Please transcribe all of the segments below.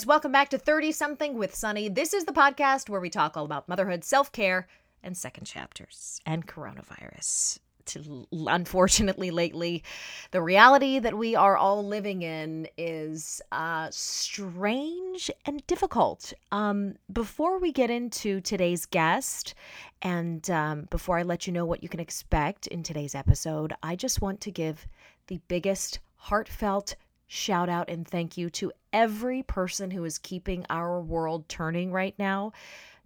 guys. Welcome back to 30 something with Sunny. This is the podcast where we talk all about motherhood, self care, and second chapters and coronavirus. To, unfortunately, lately, the reality that we are all living in is uh, strange and difficult. Um, before we get into today's guest, and um, before I let you know what you can expect in today's episode, I just want to give the biggest heartfelt shout out and thank you to every person who is keeping our world turning right now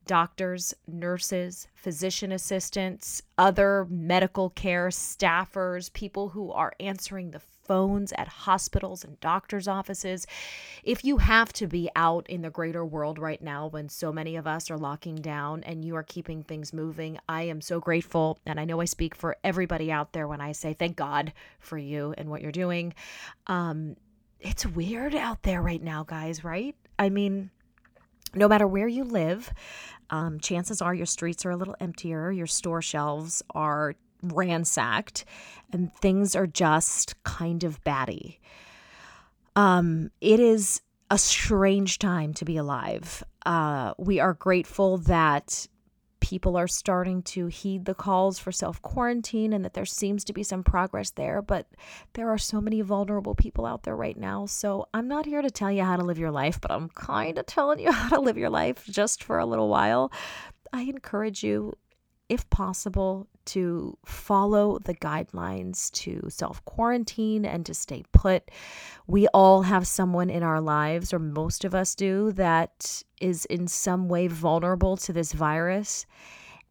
doctors, nurses, physician assistants, other medical care staffers, people who are answering the phones at hospitals and doctors' offices. If you have to be out in the greater world right now when so many of us are locking down and you are keeping things moving, I am so grateful. And I know I speak for everybody out there when I say thank God for you and what you're doing. Um, it's weird out there right now, guys, right? I mean, no matter where you live, um, chances are your streets are a little emptier, your store shelves are ransacked, and things are just kind of batty. Um, it is a strange time to be alive. Uh, we are grateful that people are starting to heed the calls for self quarantine and that there seems to be some progress there. But there are so many vulnerable people out there right now. So I'm not here to tell you how to live your life, but I'm kind of telling you how to live your life just for a little while. I encourage you if possible, to follow the guidelines to self quarantine and to stay put. We all have someone in our lives, or most of us do, that is in some way vulnerable to this virus.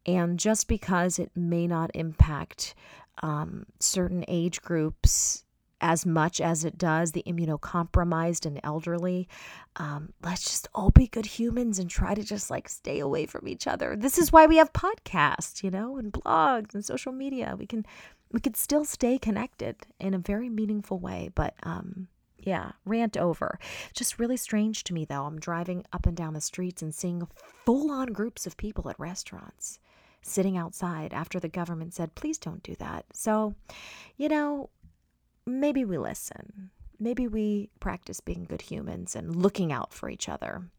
And just because it may not impact um, certain age groups as much as it does the immunocompromised and elderly. Um, let's just all be good humans and try to just like stay away from each other. This is why we have podcasts, you know, and blogs and social media. We can we can still stay connected in a very meaningful way. But um, yeah, rant over. Just really strange to me though. I'm driving up and down the streets and seeing full on groups of people at restaurants sitting outside after the government said, please don't do that. So, you know, maybe we listen. Maybe we practice being good humans and looking out for each other.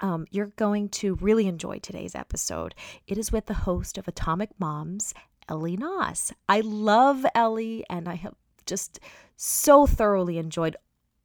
Um, you're going to really enjoy today's episode. It is with the host of Atomic Moms, Ellie Knaus. I love Ellie, and I have just so thoroughly enjoyed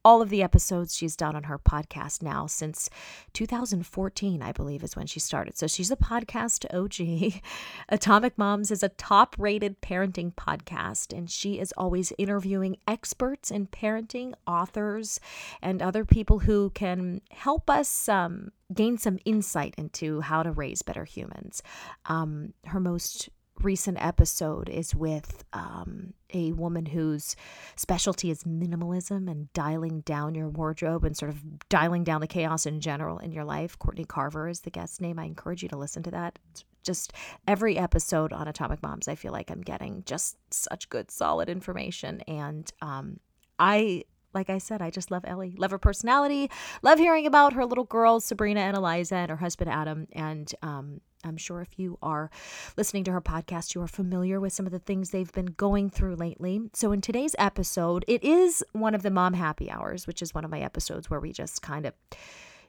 all of the episodes she's done on her podcast now since 2014, I believe, is when she started. So she's a podcast OG. Atomic Moms is a top rated parenting podcast, and she is always interviewing experts in parenting, authors, and other people who can help us um, gain some insight into how to raise better humans. Um, her most recent episode is with um, a woman whose specialty is minimalism and dialing down your wardrobe and sort of dialing down the chaos in general in your life. Courtney Carver is the guest name. I encourage you to listen to that. It's just every episode on Atomic Moms, I feel like I'm getting just such good, solid information. And um, I like I said, I just love Ellie. Love her personality. Love hearing about her little girls, Sabrina and Eliza, and her husband Adam. And um, I'm sure if you are listening to her podcast, you are familiar with some of the things they've been going through lately. So, in today's episode, it is one of the mom happy hours, which is one of my episodes where we just kind of,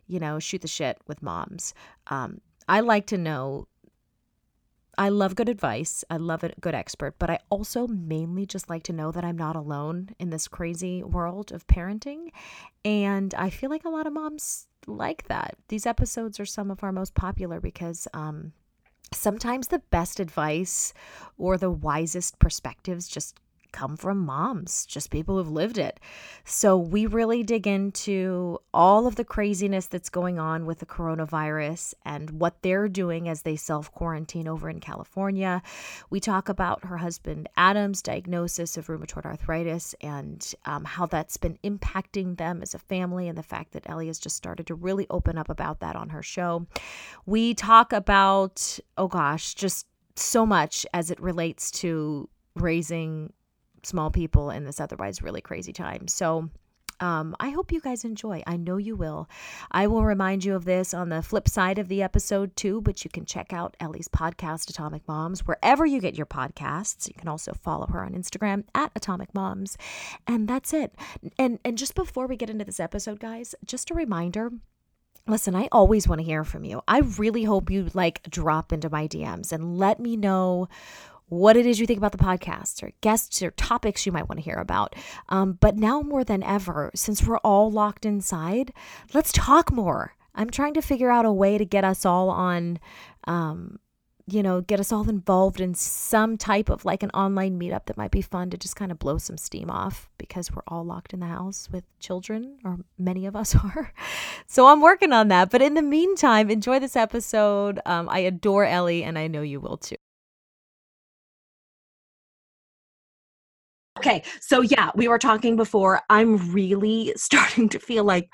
you know, shoot the shit with moms. Um, I like to know. I love good advice. I love a good expert, but I also mainly just like to know that I'm not alone in this crazy world of parenting. And I feel like a lot of moms like that. These episodes are some of our most popular because um, sometimes the best advice or the wisest perspectives just come from moms, just people who've lived it. So we really dig into all of the craziness that's going on with the coronavirus and what they're doing as they self quarantine over in California. We talk about her husband Adam's diagnosis of rheumatoid arthritis and um, how that's been impacting them as a family, and the fact that Ellie has just started to really open up about that on her show. We talk about, oh gosh, just so much as it relates to raising small people in this otherwise really crazy time. So, um, I hope you guys enjoy. I know you will. I will remind you of this on the flip side of the episode too, but you can check out Ellie's podcast, Atomic Moms, wherever you get your podcasts. You can also follow her on Instagram at Atomic Moms. And that's it. And and just before we get into this episode, guys, just a reminder listen, I always want to hear from you. I really hope you like drop into my DMs and let me know what it is you think about the podcast or guests or topics you might want to hear about. Um, but now more than ever, since we're all locked inside, let's talk more. I'm trying to figure out a way to get us all on um, you know, get us all involved in some type of like an online meetup that might be fun to just kind of blow some steam off because we're all locked in the house with children, or many of us are. So I'm working on that. But in the meantime, enjoy this episode. Um, I adore Ellie, and I know you will too. Okay, so yeah, we were talking before. I'm really starting to feel like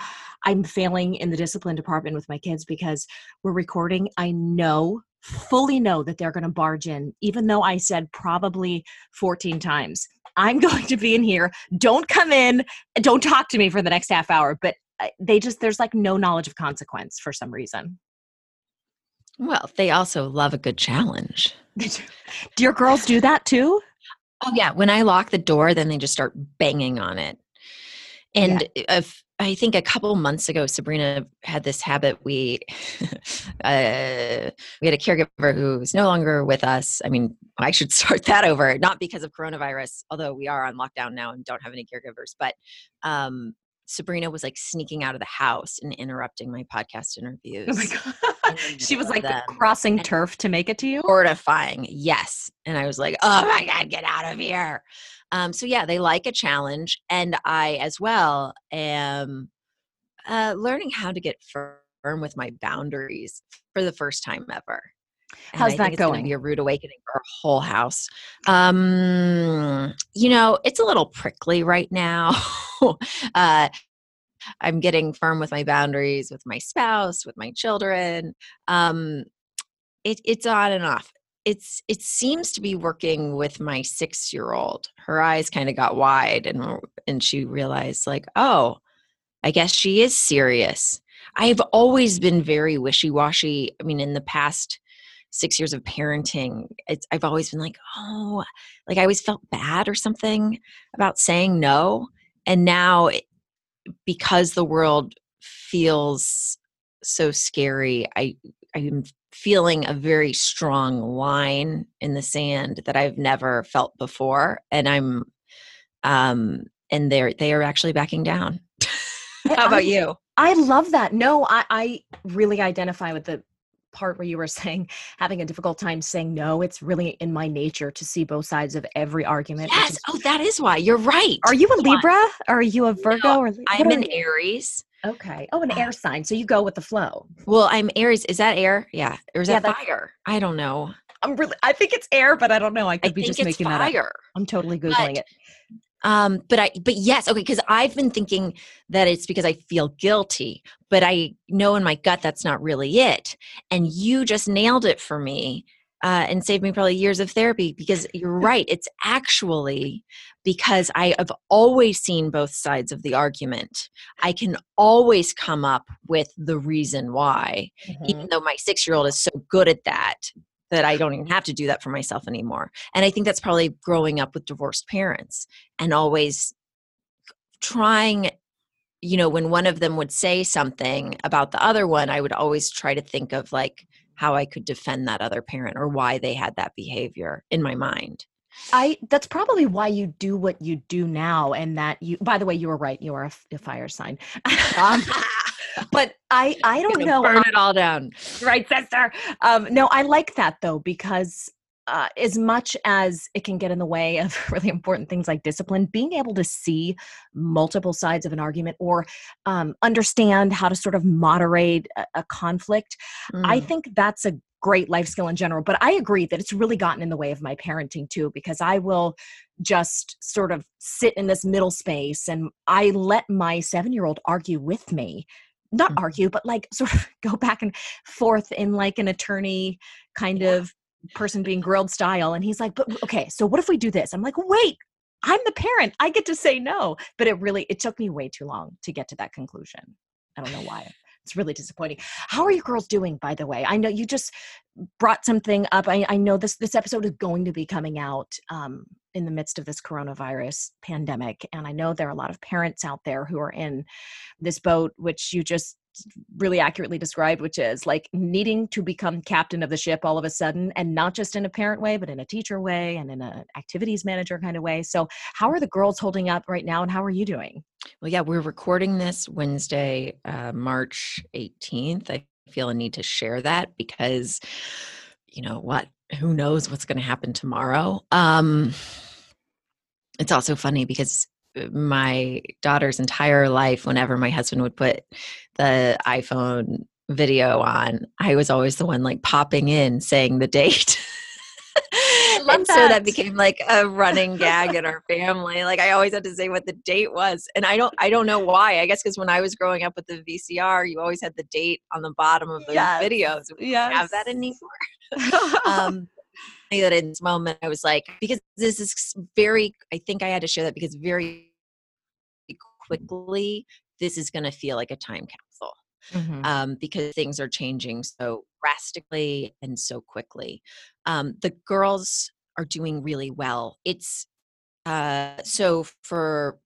I'm failing in the discipline department with my kids because we're recording. I know fully know that they're going to barge in, even though I said probably 14 times, I'm going to be in here. Don't come in. Don't talk to me for the next half hour. But uh, they just, there's like no knowledge of consequence for some reason. Well, they also love a good challenge. do your girls do that too? Oh, yeah. When I lock the door, then they just start banging on it. And yeah. if I think a couple months ago, Sabrina had this habit. We uh, we had a caregiver who's no longer with us. I mean, I should start that over, not because of coronavirus, although we are on lockdown now and don't have any caregivers. But um, Sabrina was like sneaking out of the house and interrupting my podcast interviews. Oh my god! she was like them. crossing and turf to make it to you. Mortifying, yes. And I was like, "Oh my god, get out of here!" Um, so yeah, they like a challenge, and I as well am uh, learning how to get firm with my boundaries for the first time ever. And How's that going? Be a rude awakening for our whole house. Um, you know, it's a little prickly right now. uh, I'm getting firm with my boundaries with my spouse, with my children. Um, it, it's on and off it's it seems to be working with my six year old her eyes kind of got wide and and she realized like oh i guess she is serious i've always been very wishy-washy i mean in the past six years of parenting it's i've always been like oh like i always felt bad or something about saying no and now because the world feels so scary i i'm feeling a very strong line in the sand that I've never felt before. And I'm, um, and they're, they are actually backing down. How about you? I love that. No, I, I really identify with the part where you were saying having a difficult time saying no it's really in my nature to see both sides of every argument yes is, oh that is why you're right are you a libra are you a virgo no, or i'm an aries Okay. Oh, an uh, air sign. So you go with the flow. Well, I'm Aries. Is that air? Yeah. Or is yeah, that fire? I don't know. I'm really. I think it's air, but I don't know. I could I be just making fire. that up. I'm totally googling but, it. Um, but I, but yes, okay, because I've been thinking that it's because I feel guilty, but I know in my gut that's not really it. And you just nailed it for me uh, and saved me probably years of therapy because you're right. It's actually because I have always seen both sides of the argument. I can always come up with the reason why, mm-hmm. even though my six year old is so good at that that I don't even have to do that for myself anymore. And I think that's probably growing up with divorced parents and always trying you know when one of them would say something about the other one i would always try to think of like how i could defend that other parent or why they had that behavior in my mind I that's probably why you do what you do now, and that you. By the way, you were right. You are a, a fire sign. um, but I I don't know. Burn it all down, right, sister? Um, no, I like that though because uh, as much as it can get in the way of really important things like discipline, being able to see multiple sides of an argument or um, understand how to sort of moderate a, a conflict, mm. I think that's a great life skill in general. But I agree that it's really gotten in the way of my parenting too, because I will just sort of sit in this middle space and I let my seven year old argue with me. Not mm-hmm. argue, but like sort of go back and forth in like an attorney kind yeah. of person being grilled style. And he's like, but okay, so what if we do this? I'm like, wait, I'm the parent. I get to say no. But it really, it took me way too long to get to that conclusion. I don't know why. It's really disappointing. How are you girls doing, by the way? I know you just brought something up. I, I know this this episode is going to be coming out um, in the midst of this coronavirus pandemic, and I know there are a lot of parents out there who are in this boat, which you just really accurately described, which is like needing to become captain of the ship all of a sudden, and not just in a parent way, but in a teacher way and in an activities manager kind of way. So, how are the girls holding up right now, and how are you doing? Well, yeah, we're recording this Wednesday, uh, March 18th. I feel a need to share that because, you know what? Who knows what's going to happen tomorrow? Um, it's also funny because my daughter's entire life, whenever my husband would put the iPhone video on, I was always the one like popping in saying the date. and that. so that became like a running gag in our family. Like I always had to say what the date was, and I don't I don't know why. I guess because when I was growing up with the VCR, you always had the date on the bottom of the yes. videos. We yes. have that anymore. um, that in this moment I was like, because this is very, I think I had to share that because very quickly, this is going to feel like a time capsule. Mm-hmm. Um, because things are changing so drastically and so quickly. Um, the girls are doing really well. It's uh, so for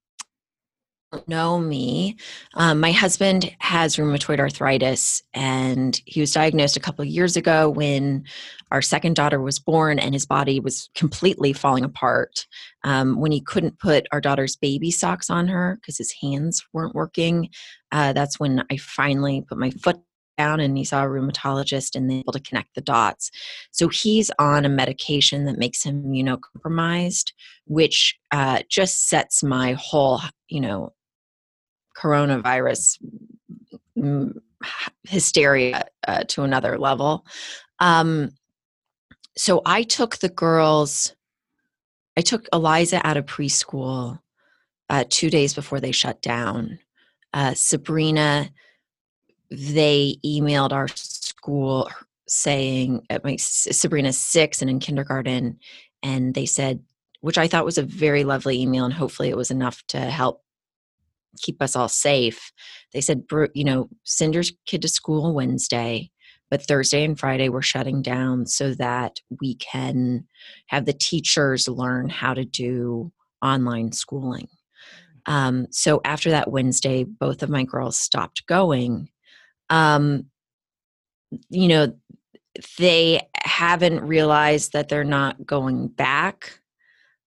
know me. Um, my husband has rheumatoid arthritis, and he was diagnosed a couple years ago when our second daughter was born, and his body was completely falling apart. Um, when he couldn't put our daughter's baby socks on her because his hands weren't working, uh, that's when I finally put my foot down and he saw a rheumatologist and they able to connect the dots. So he's on a medication that makes him immunocompromised, which uh, just sets my whole, you know, coronavirus hysteria uh, to another level. Um, so I took the girls, I took Eliza out of preschool uh, two days before they shut down. Uh, Sabrina, they emailed our school saying, my, Sabrina's six and in kindergarten, and they said, which I thought was a very lovely email, and hopefully it was enough to help keep us all safe. They said, you know, send your kid to school Wednesday, but Thursday and Friday we're shutting down so that we can have the teachers learn how to do online schooling. Um, so after that Wednesday, both of my girls stopped going. Um, you know, they haven't realized that they're not going back.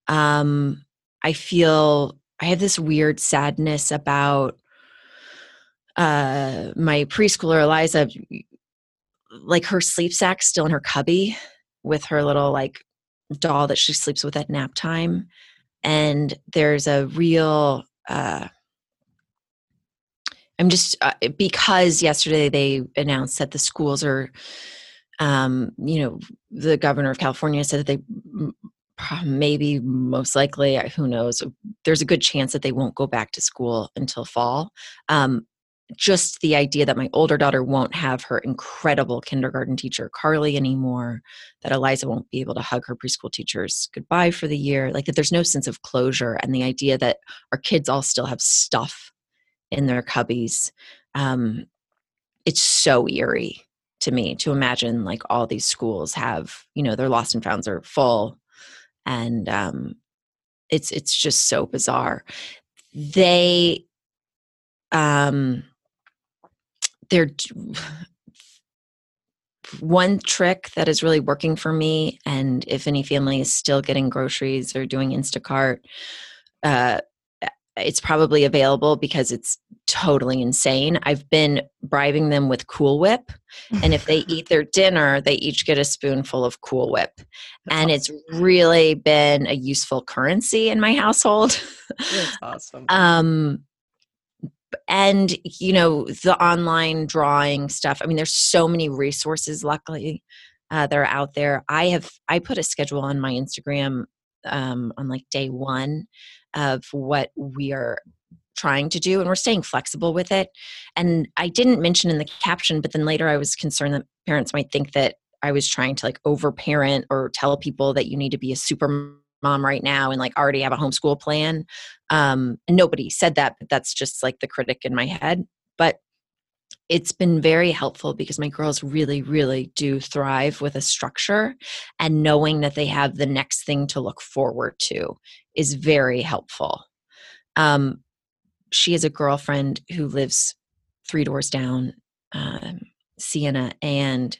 Um, I feel I have this weird sadness about uh, my preschooler Eliza, like her sleep sack still in her cubby with her little like doll that she sleeps with at nap time. And there's a real, uh, I'm just, uh, because yesterday they announced that the schools are, um, you know, the governor of California said that they maybe most likely who knows there's a good chance that they won't go back to school until fall um, just the idea that my older daughter won't have her incredible kindergarten teacher carly anymore that eliza won't be able to hug her preschool teachers goodbye for the year like that there's no sense of closure and the idea that our kids all still have stuff in their cubbies um, it's so eerie to me to imagine like all these schools have you know their lost and founds are full and um, it's it's just so bizarre. They um, they're one trick that is really working for me and if any family is still getting groceries or doing instacart uh, it's probably available because it's totally insane. I've been bribing them with Cool Whip, and if they eat their dinner, they each get a spoonful of Cool Whip. That's and awesome. it's really been a useful currency in my household. That's awesome. um, and you know the online drawing stuff. I mean, there's so many resources. Luckily, uh, that are out there. I have I put a schedule on my Instagram um, on like day one of what we are trying to do and we're staying flexible with it. And i didn't mention in the caption but then later i was concerned that parents might think that i was trying to like overparent or tell people that you need to be a super mom right now and like already have a homeschool plan. Um nobody said that but that's just like the critic in my head it's been very helpful because my girls really, really do thrive with a structure and knowing that they have the next thing to look forward to is very helpful. Um, she is a girlfriend who lives three doors down, um, Sienna, and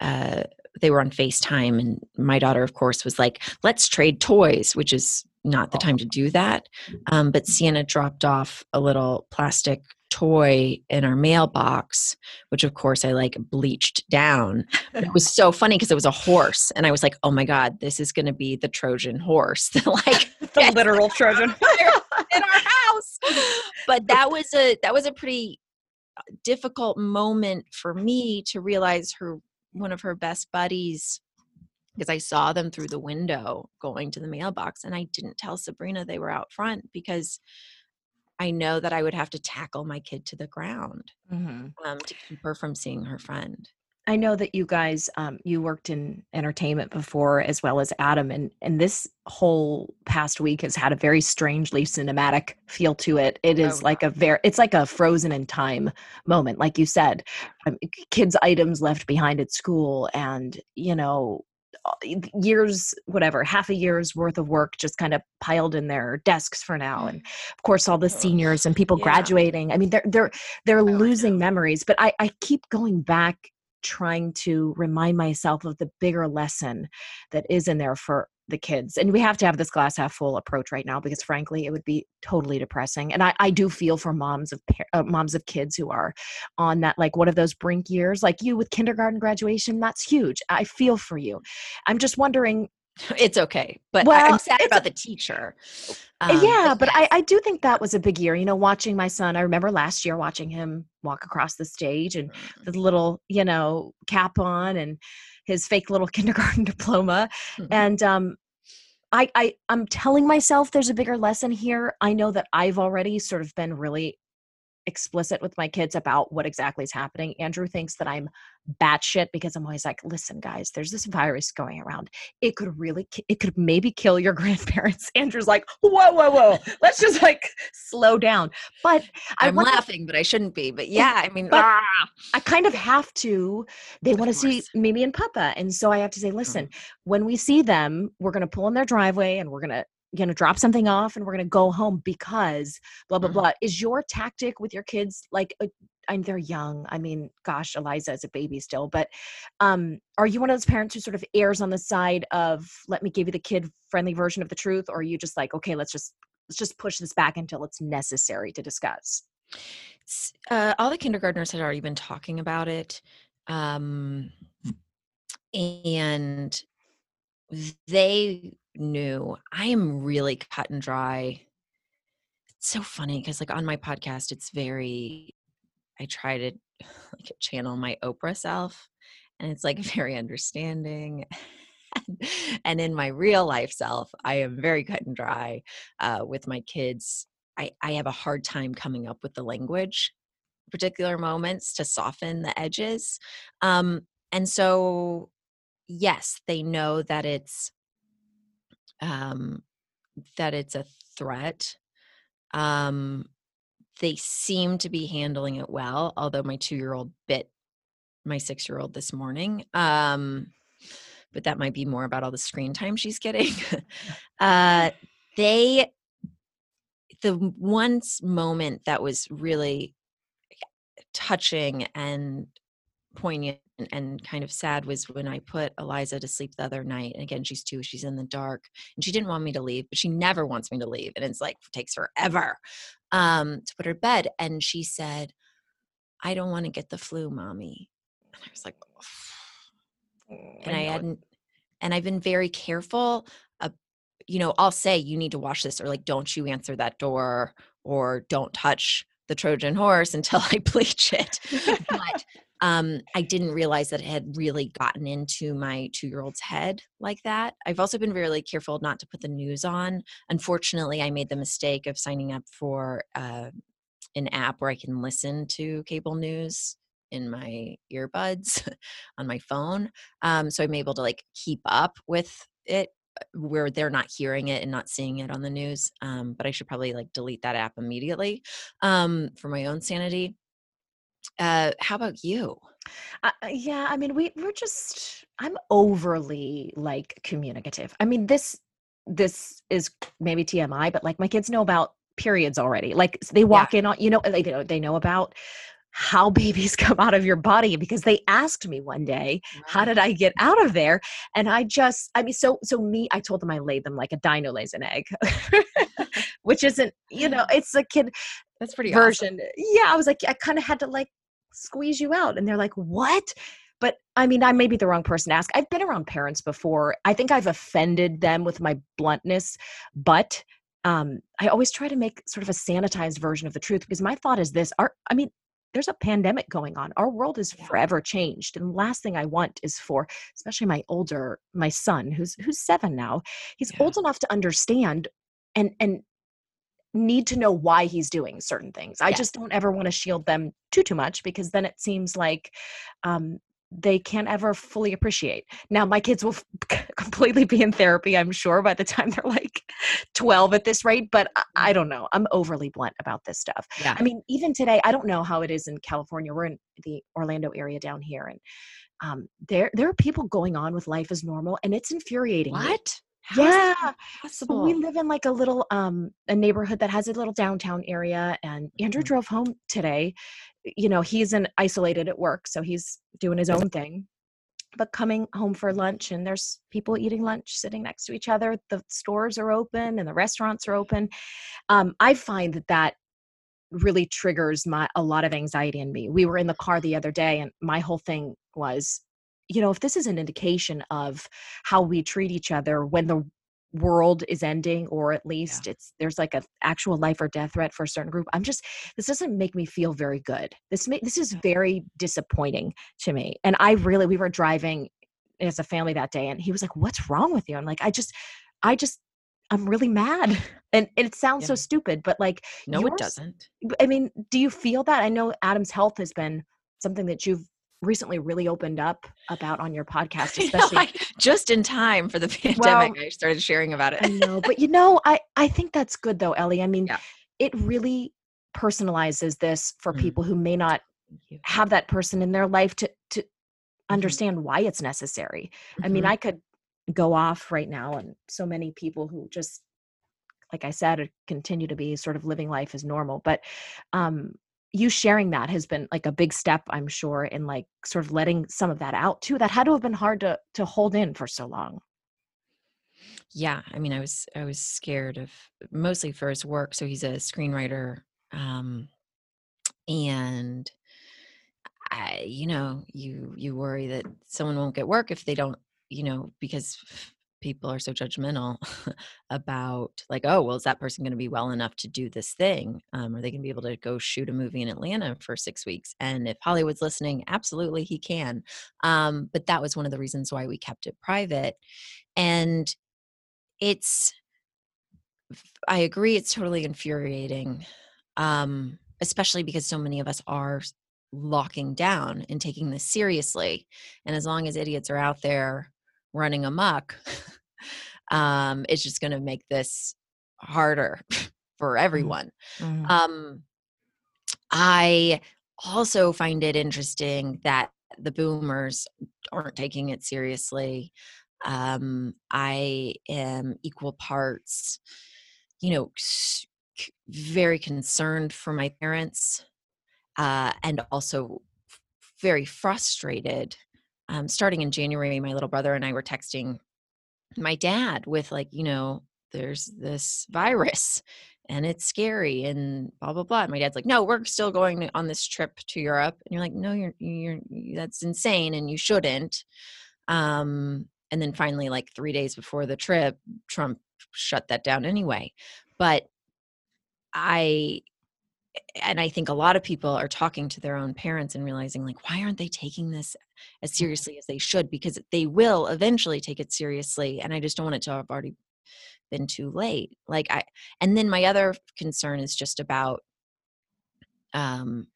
uh, they were on FaceTime. And my daughter, of course, was like, let's trade toys, which is not the time to do that. Um, but Sienna dropped off a little plastic toy in our mailbox, which of course I like bleached down. But it was so funny because it was a horse. And I was like, oh my God, this is going to be the Trojan horse. like the literal Trojan horse in our house. But that was a, that was a pretty uh, difficult moment for me to realize her, one of her best buddies because I saw them through the window going to the mailbox and I didn't tell Sabrina they were out front because I know that I would have to tackle my kid to the ground mm-hmm. um, to keep her from seeing her friend. I know that you guys um, you worked in entertainment before as well as Adam and and this whole past week has had a very strangely cinematic feel to it. It is oh, like a very it's like a frozen in time moment like you said. Um, kids items left behind at school and you know Uh, years whatever half a year's worth of work just kind of piled in their desks for now and of course all the seniors and people yeah. graduating i mean they're they're they're losing memories but i i keep going back trying to remind myself of the bigger lesson that is in there for the kids and we have to have this glass half full approach right now because frankly it would be totally depressing and i, I do feel for moms of uh, moms of kids who are on that like one of those brink years like you with kindergarten graduation that's huge i feel for you. I'm just wondering it's okay but well, I, am sad about the teacher uh, um, yeah but, but I, I do think that was a big year you know watching my son i remember last year watching him walk across the stage and mm. the little you know cap on and his fake little kindergarten diploma mm-hmm. and um I, I i'm telling myself there's a bigger lesson here i know that i've already sort of been really explicit with my kids about what exactly is happening. Andrew thinks that I'm batshit because I'm always like, listen, guys, there's this virus going around. It could really, it could maybe kill your grandparents. Andrew's like, whoa, whoa, whoa. Let's just like slow down. But I'm laughing, but I shouldn't be. But yeah, I mean, ah. I kind of have to. They want to see Mimi and Papa. And so I have to say, listen, mm. when we see them, we're going to pull in their driveway and we're going to going to drop something off and we're going to go home because blah blah mm-hmm. blah is your tactic with your kids like a, uh, and they're young i mean gosh eliza is a baby still but um are you one of those parents who sort of errs on the side of let me give you the kid friendly version of the truth or are you just like okay let's just let's just push this back until it's necessary to discuss uh, all the kindergartners had already been talking about it um and they knew I am really cut and dry. It's so funny because, like, on my podcast, it's very, I try to like channel my Oprah self, and it's like very understanding. and in my real life self, I am very cut and dry uh, with my kids. I, I have a hard time coming up with the language, particular moments to soften the edges. Um, and so, yes, they know that it's um, that it's a threat. Um, they seem to be handling it well, although my two year old bit my six year old this morning. Um, but that might be more about all the screen time she's getting. uh, they, the one moment that was really touching and poignant and kind of sad was when I put Eliza to sleep the other night. And again, she's two, she's in the dark, and she didn't want me to leave, but she never wants me to leave. And it's like, it takes forever um, to put her to bed. And she said, I don't want to get the flu, mommy. And I was like, oh. and I, I hadn't, and I've been very careful. Uh, you know, I'll say, you need to wash this, or like, don't you answer that door, or don't touch the Trojan horse until I bleach it. but um, I didn't realize that it had really gotten into my two year old's head like that. I've also been really careful not to put the news on. Unfortunately, I made the mistake of signing up for uh, an app where I can listen to cable news in my earbuds on my phone. Um, so I'm able to like keep up with it uh, where they're not hearing it and not seeing it on the news. Um, but I should probably like delete that app immediately um, for my own sanity. Uh, how about you? Uh, uh, yeah, I mean, we we're just I'm overly like communicative. I mean, this this is maybe TMI, but like my kids know about periods already. Like they walk yeah. in on, you know, they know they know about how babies come out of your body because they asked me one day how did i get out of there? And i just i mean so so me i told them i laid them like a dino lays an egg which isn't you know it's a kid That's pretty version. Awesome. yeah i was like i kind of had to like squeeze you out and they're like what? But i mean i may be the wrong person to ask. I've been around parents before. I think i've offended them with my bluntness but um, I always try to make sort of a sanitized version of the truth because my thought is this: our, I mean, there's a pandemic going on. Our world is forever changed, and the last thing I want is for, especially my older, my son, who's who's seven now. He's Yeah. old enough to understand, and and need to know why he's doing certain things. I just don't ever want to shield them too too much because then it seems like um, they can't ever fully appreciate. Now my kids will f- completely be in therapy, I'm sure, by the time they're like 12 at this rate. But I, I don't know. I'm overly blunt about this stuff. Yeah. I mean, even today, I don't know how it is in California. We're in the Orlando area down here, and um, there there are people going on with life as normal, and it's infuriating. What? How is that Yeah. possible? We live in like a little um a neighborhood that has a little downtown area and Andrew Mhm. drove home today. You know, he's an isolated at work, so he's doing his own thing. But coming home for lunch and there's people eating lunch sitting next to each other. The stores are open and the restaurants are open. Um I find that that really triggers my a lot of anxiety in me. We were in the car the other day and my whole thing was you know, if this is an indication of how we treat each other when the world is ending or at least it's there's like a actual life or death threat for a certain group i'm just this doesn't make me feel very good. This ma- this is very disappointing to me and i really we were driving as a family that day and he was like what's wrong with you? I'm like i just i just i'm really mad. And, and it sounds so stupid but like no, it doesn't. i mean, do you feel that? I know Adam's health has been something that you've recently really opened up about on your podcast, I know, especially. I- just in time for the pandemic, I started sharing about it. I know, but you know, I I think that's good though, Ellie. I mean, Yeah. it really personalizes this for Mm. people who may not have that person in their life to to Mm-hmm. understand why it's necessary. I mean, Mhm. I could go off right now, and so many people who just, like I said, continue to be sort of living life as normal. But um, you sharing that has been like a big step, I'm sure, in like sort of letting some of that out too. That had to have been hard to to hold in for so long. yeah i mean i was i was scared of mostly for his work so he's a screenwriter um and i you know you you worry that someone won't get work if they don't you know because people are so judgmental about like oh well is that person going to be well enough to do this thing? Um, are they going to be able to go shoot a movie in atlanta for six weeks? And if hollywood's listening absolutely he can. Um, but that was one of the reasons why we kept it private. And it's i agree it's totally infuriating um especially because so many of us are locking down and taking this seriously. And as long as idiots are out there running amok um it's just going to make this harder for everyone. um i also find it interesting that the boomers aren't taking it seriously. Um i am equal parts you know very concerned for my parents uh and also very frustrated um starting in january my little brother and i were texting my dad with like you know there's this virus and it's scary and blah blah blah. And my dad's like no we're still going on this trip to europe. And you're like no you're you're that's insane and you shouldn't. Um and then finally like 3 days before the trip trump shut that down anyway. But i and i think a lot of people are talking to their own parents and realizing like why aren't they taking this as seriously as they should? because they will eventually take it seriously and i just don't want it to have already been too late. Like i and then my other concern is just about um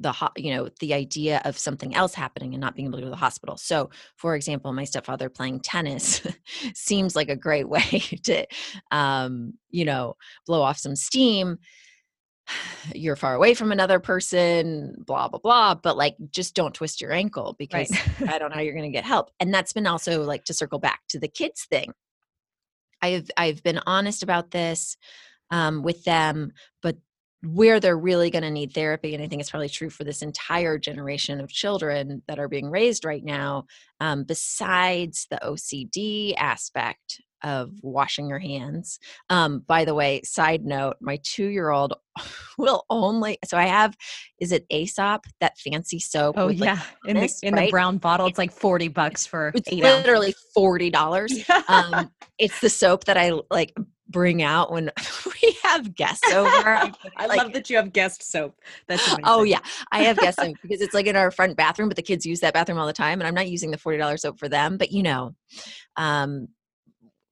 the you know the idea of something else happening and not being able to go to the hospital. So for example my stepfather playing tennis seems like a great way to um you know blow off some steam you're far away from another person blah blah blah but like just don't twist your ankle because Right. i don't know how you're going to get help and that's been also like to circle back to the kids thing i've i've been honest about this um, with them but where they're really going to need therapy and i think it's probably true for this entire generation of children that are being raised right now um, besides the ocd aspect of washing your hands um, by the way side note my two year old will only so i have is it aesop that fancy soap oh with, yeah like, in, the, in right? the brown bottle it's like 40 bucks for it's literally $40 um, it's the soap that i like bring out when we have guests over I like- love that you have guest soap. That's amazing. Oh yeah, I have guest soap because it's like in our front bathroom, but the kids use that bathroom all the time, and I'm not using the forty dollars soap for them. But you know, um,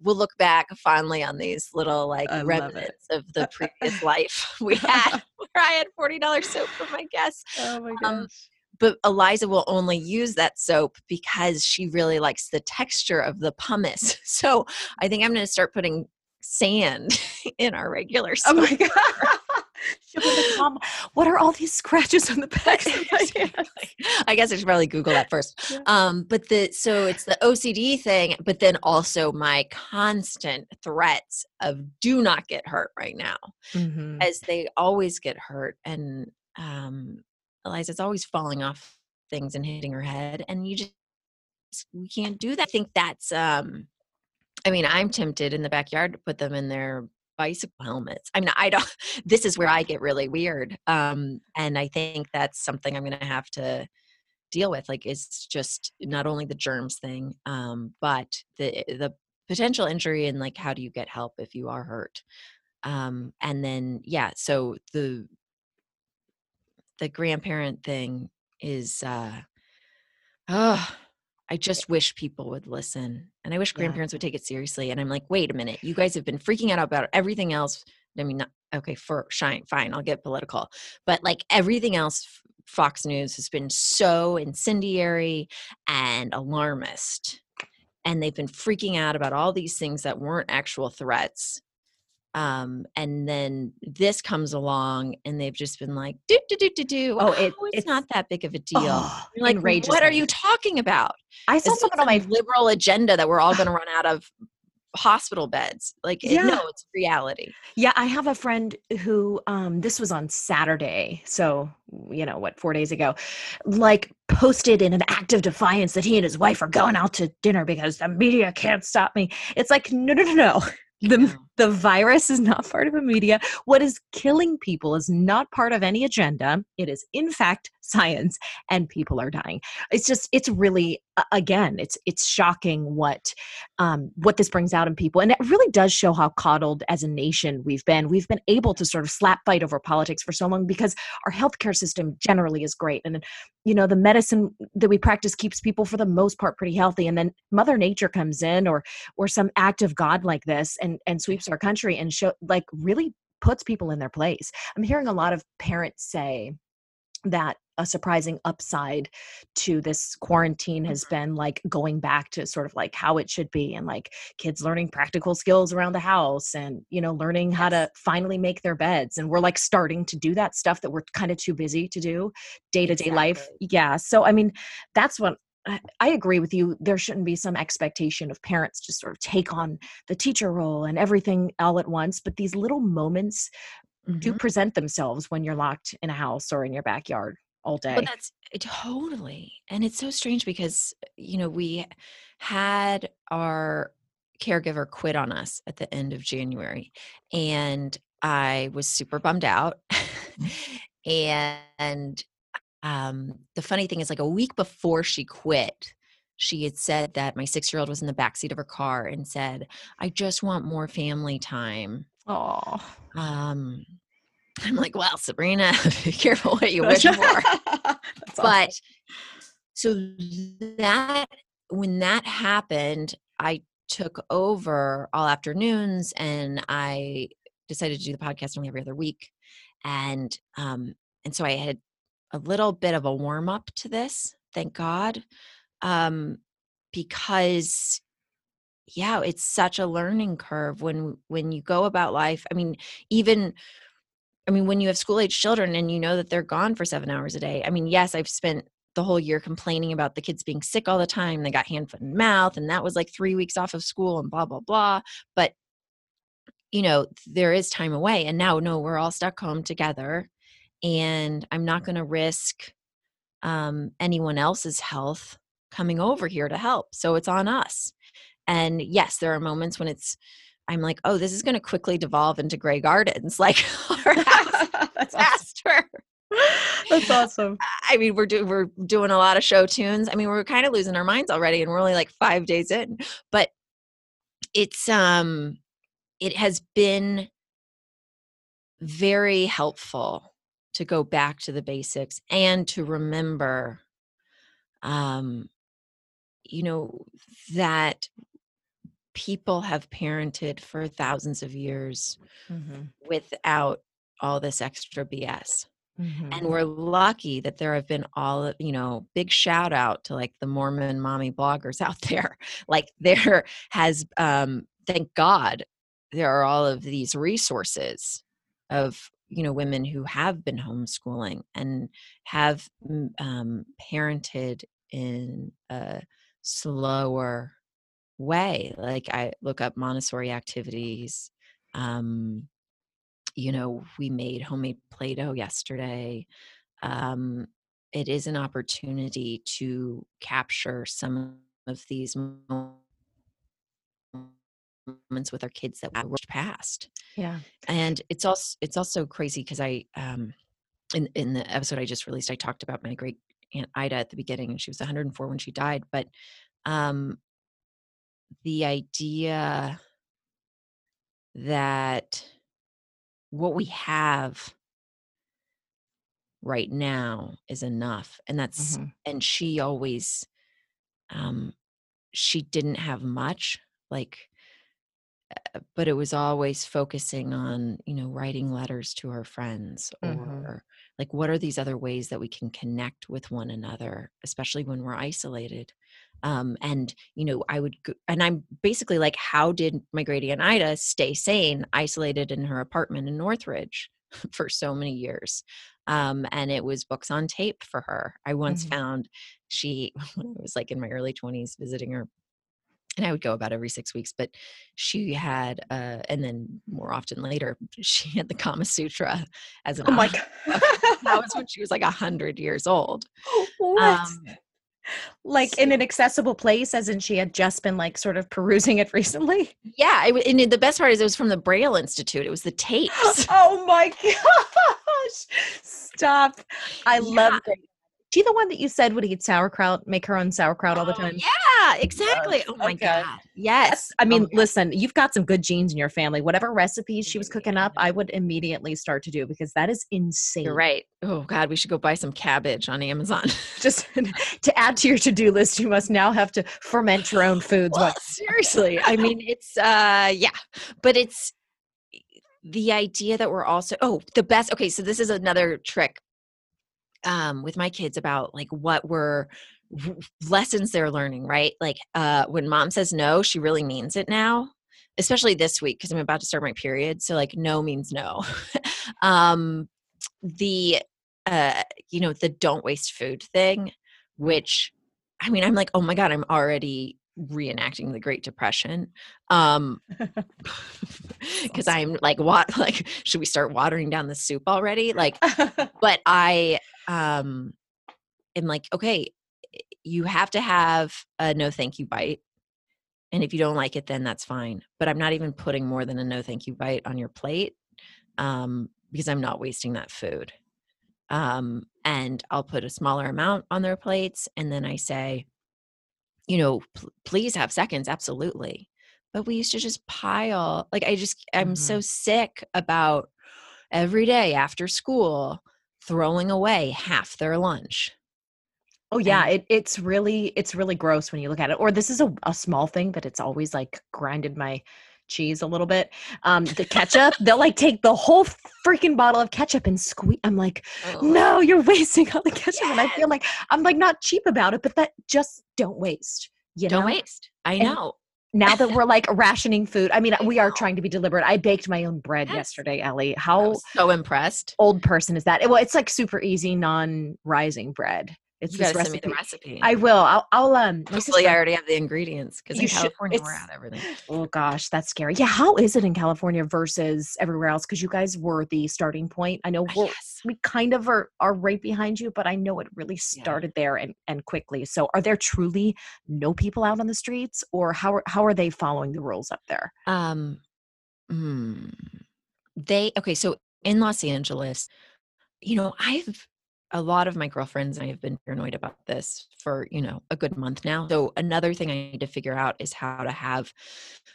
we'll look back fondly on these little like I remnants of the previous life we had, where I had forty dollars soap for my guests. Oh my Um, But Eliza will only use that soap because she really likes the texture of the pumice. So I think I'm going to start putting sand in our regular Oh my god. She'll be like, Mom, what are all these scratches on the back? of my hands? I guess I should probably Google that first. Yeah. Um, but the so it's the OCD thing, but then also my constant threats of do not get hurt right now, Mhm. as they always get hurt. And um, Eliza's always falling off things and hitting her head, and you just we can't do that. I think that's um, I mean, I'm tempted in the backyard to put them in their bicycle helmets. I mean, I don't. This is where I get really weird, um, and I think that's something I'm going to have to deal with. Like, it's just not only the germs thing, um, but the the potential injury and like how do you get help if you are hurt. Um, and then yeah, so the the grandparent thing is uh oh I just wish people would listen. And I wish Yeah. grandparents would take it seriously. And I'm like, wait a minute, you guys have been freaking out about everything else. I mean, not, okay, for shine, fine, I'll get political. But like everything else, Fox News has been so incendiary and alarmist. And they've been freaking out about all these things that weren't actual threats. Um, and then this comes along and they've just been like, do, do, do, do, do. Oh, it- it's, it's- not that big of a deal. Oh, like, what are you talking about? I saw someone on my liberal agenda that we're all going to run out of hospital beds? Like, it- Yeah. no, it's reality. Yeah, I have a friend who um this was on Saturday, so you know what, 4 days ago, like posted in an act of defiance that he and his wife are going out to dinner because the media can't stop me. It's like no no no no. The No. the virus is not part of the media. What is killing people is not part of any agenda. It is in fact science and people are dying. It's just it's really again, it's it's shocking what um, what this brings out in people. And it really does show how coddled as a nation we've been. We've been able to sort of slap fight over politics for so long because our healthcare system generally is great. And, you know, the medicine that we practice keeps people for the most part pretty healthy. And then Mother Nature comes in or or some act of God like this and, and sweeps our country and show like really puts people in their place. I'm hearing a lot of parents say that a surprising upside to this quarantine has been like going back to sort of like how it should be and like kids learning practical skills around the house and you know learning how to finally make their beds and we're like starting to do that stuff that we're kind of too busy to do day to day life yeah so i mean that's what I- agree with you. There shouldn't be some expectation of parents to sort of take on the teacher role and everything all at once. But these little moments do Mhm. present themselves when you're locked in a house or in your backyard all day. But that's eh, totally. And it's so strange because, you know, we had our caregiver quit on us at the end of January. And I was super bummed out. and um, the funny thing is, like a week before she quit, she had said that my six year old was in the backseat of her car and said, I just want more family time. Oh, Um, I'm like, well, Sabrina, be careful what you wish for. But so that when that happened i took over all afternoons and i decided to do the podcast only every other week and um and so i had a little bit of a warm up to this thank god um because yeah it's such a learning curve when when you go about life. I mean even I mean, when you have school age children and you know that they're gone for seven hours a day. I mean, yes, I've spent the whole year complaining about the kids being sick all the time. They got hand, foot, and mouth, and that was like three weeks off of school and blah, blah, blah. But, you know, there is time away. And now, no, we're all stuck home together. And I'm not going to risk um, anyone else's health coming over here to help. So it's on us. And yes, there are moments when it's, I'm like, oh, this is going to quickly devolve into Grey Gardens. Like our house That's faster. That's awesome. I mean, we're doing we're doing a lot of show tunes. I mean, we're kind of losing our minds already, and we're only like five days in. But it's um, it has been very helpful to go back to the basics and to remember, um, you know, that people have parented for thousands of years Mm-hmm. without all this extra BS Mm-hmm. and we're lucky that there have been all of- you know big shout out to like the mormon mommy bloggers out there like there has um thank god there are all of these resources of you know women who have been homeschooling and have um, parented in a slower way like i look up montessori activities um you know, we made homemade Play Doh yesterday. Um, it is an opportunity to capture some of these moments with our kids that we rushed past. Yeah. And it's also it's also crazy because I um in in the episode I just released, I talked about my great aunt Ida at the beginning, and she was 104 when she died. But um the idea that what we have right now is enough and that's Mhm. and she always um she didn't have much like uh, but it was always focusing on you know writing letters to her friends or Mhm. like what are these other ways that we can connect with one another especially when we're isolated um and you know i would go, and i'm basically like how did my great aunt ida stay sane isolated in her apartment in northridge for so many years um and it was books on tape for her i once Mhm. found she when i was like in my early 20s visiting her and I would go about every six weeks, but she had, uh, and then more often later, she had the Kama Sutra as an Oh my god. that was when she was like a hundred years old. what? Um, like in an accessible place, as in she had just been like sort of perusing it recently. yeah, it, and the best part is it was from the Braille Institute. It was the tapes. oh my gosh! Stop! I love. Yeah. Grace. She the one that you said would eat sauerkraut, make her own sauerkraut all the Oh, time. Yeah, exactly. Oh my Okay. god. Yes. I Oh mean, God. listen, you've got some good genes in your family. Whatever recipes she was cooking up, I would immediately start to do because that is insane. you're right. Oh god, we should go buy some cabbage on Amazon. Just to add to your to-do list, you must now have to ferment your own foods. Well, seriously i mean it's uh yeah but it's the idea that we're also oh the best okay so this is another trick um with my kids about like what we're lessons they're learning right? Like uh when mom says no she really means it now especially this week because i'm about to start my period so like no means no. Um the uh you know the don't waste food thing which i mean i'm like oh my god i'm already reenacting the great depression. Um because i'm like what like should we start watering down the soup already? Like but i um and like okay you have to have a no thank you bite and if you don't like it then that's fine but i'm not even putting more than a no thank you bite on your plate um because i'm not wasting that food. Um and i'll put a smaller amount on their plates and then i say you know pl- please have seconds absolutely. But we used to just pile like i just i'm so sick about every day after school throwing away half their lunch Oh yeah, it, it's really it's really gross when you look at it. Or this is a, a small thing, but it's always like grinded my cheese a little bit. Um, the ketchup, they'll like take the whole freaking bottle of ketchup and squeeze. I'm like, no, you're wasting all the ketchup, and I feel like I'm like not cheap about it, but that just don't waste. You don't know? waste i know Now that we're like rationing food, I mean, we are trying to be deliberate. I baked my own bread Yes. yesterday, Ellie. How so impressed old person is that? Well, it's like super easy, non-rising bread. It's you this gotta send me the recipe. I will. I'll. I'll um. Hopefully, sister- I already have the ingredients because in should- California we're at everything. Oh gosh, that's scary. Yeah, how is it in California versus everywhere else? Because you guys were the starting point. I know Uh, we're, yes. we kind of are, are right behind you, but I know it really Yeah. started there and, and quickly. So are there truly no people out on the streets or how are, how are they following the rules up there? Um, mm, they okay. So in Los Angeles, you know, I've a lot of my girlfriends and I have been paranoid about this for you know a good month now. So another thing I need to figure out is how to have,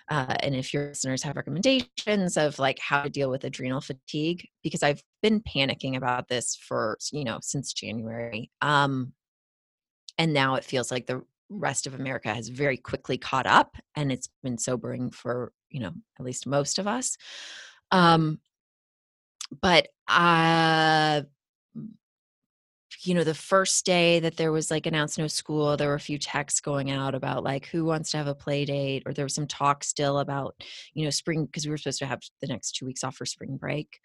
uh, and if your listeners have recommendations of like how to deal with adrenal fatigue, because I've been panicking about this for you know since January. Um, and now it feels like the rest of America has very quickly caught up, and it's been sobering for you know at least most of us. Um, but uh you know the first day that there was like announced no school there were a few texts going out about like who wants to have a play date or there was some talk still about you know spring because we were supposed to have the next two weeks off for spring break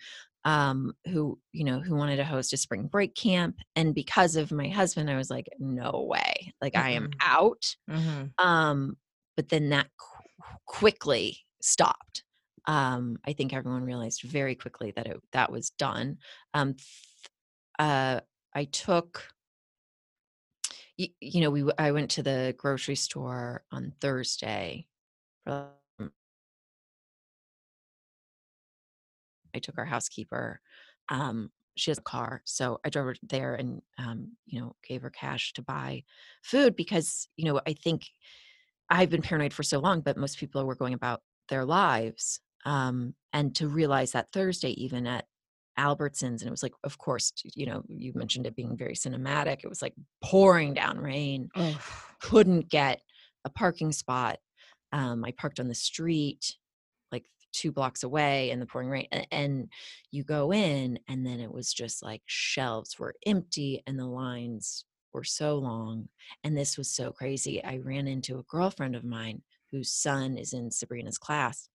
um who you know who wanted to host a spring break camp and because of my husband i was like no way like i am out. Mm-hmm. um but then that qu- quickly stopped. Um i think everyone realized very quickly that it that was done. Um th- uh i took y- you know we i went to the grocery store on thursday i took our housekeeper um she has a car so i drove her there and um you know gave her cash to buy food because you know i think I've been paranoid for so long, but most people were going about their lives. Um, and to realize that Thursday, even at Albertsons, and it was like, of course, you know, you mentioned it being very cinematic. It was like pouring down rain, couldn't get a parking spot. Um, I parked on the street, like two blocks away in the pouring rain. And you go in, and then it was just like shelves were empty and the lines were so long. And this was so crazy. I ran into a girlfriend of mine whose son is in Sabrina's class.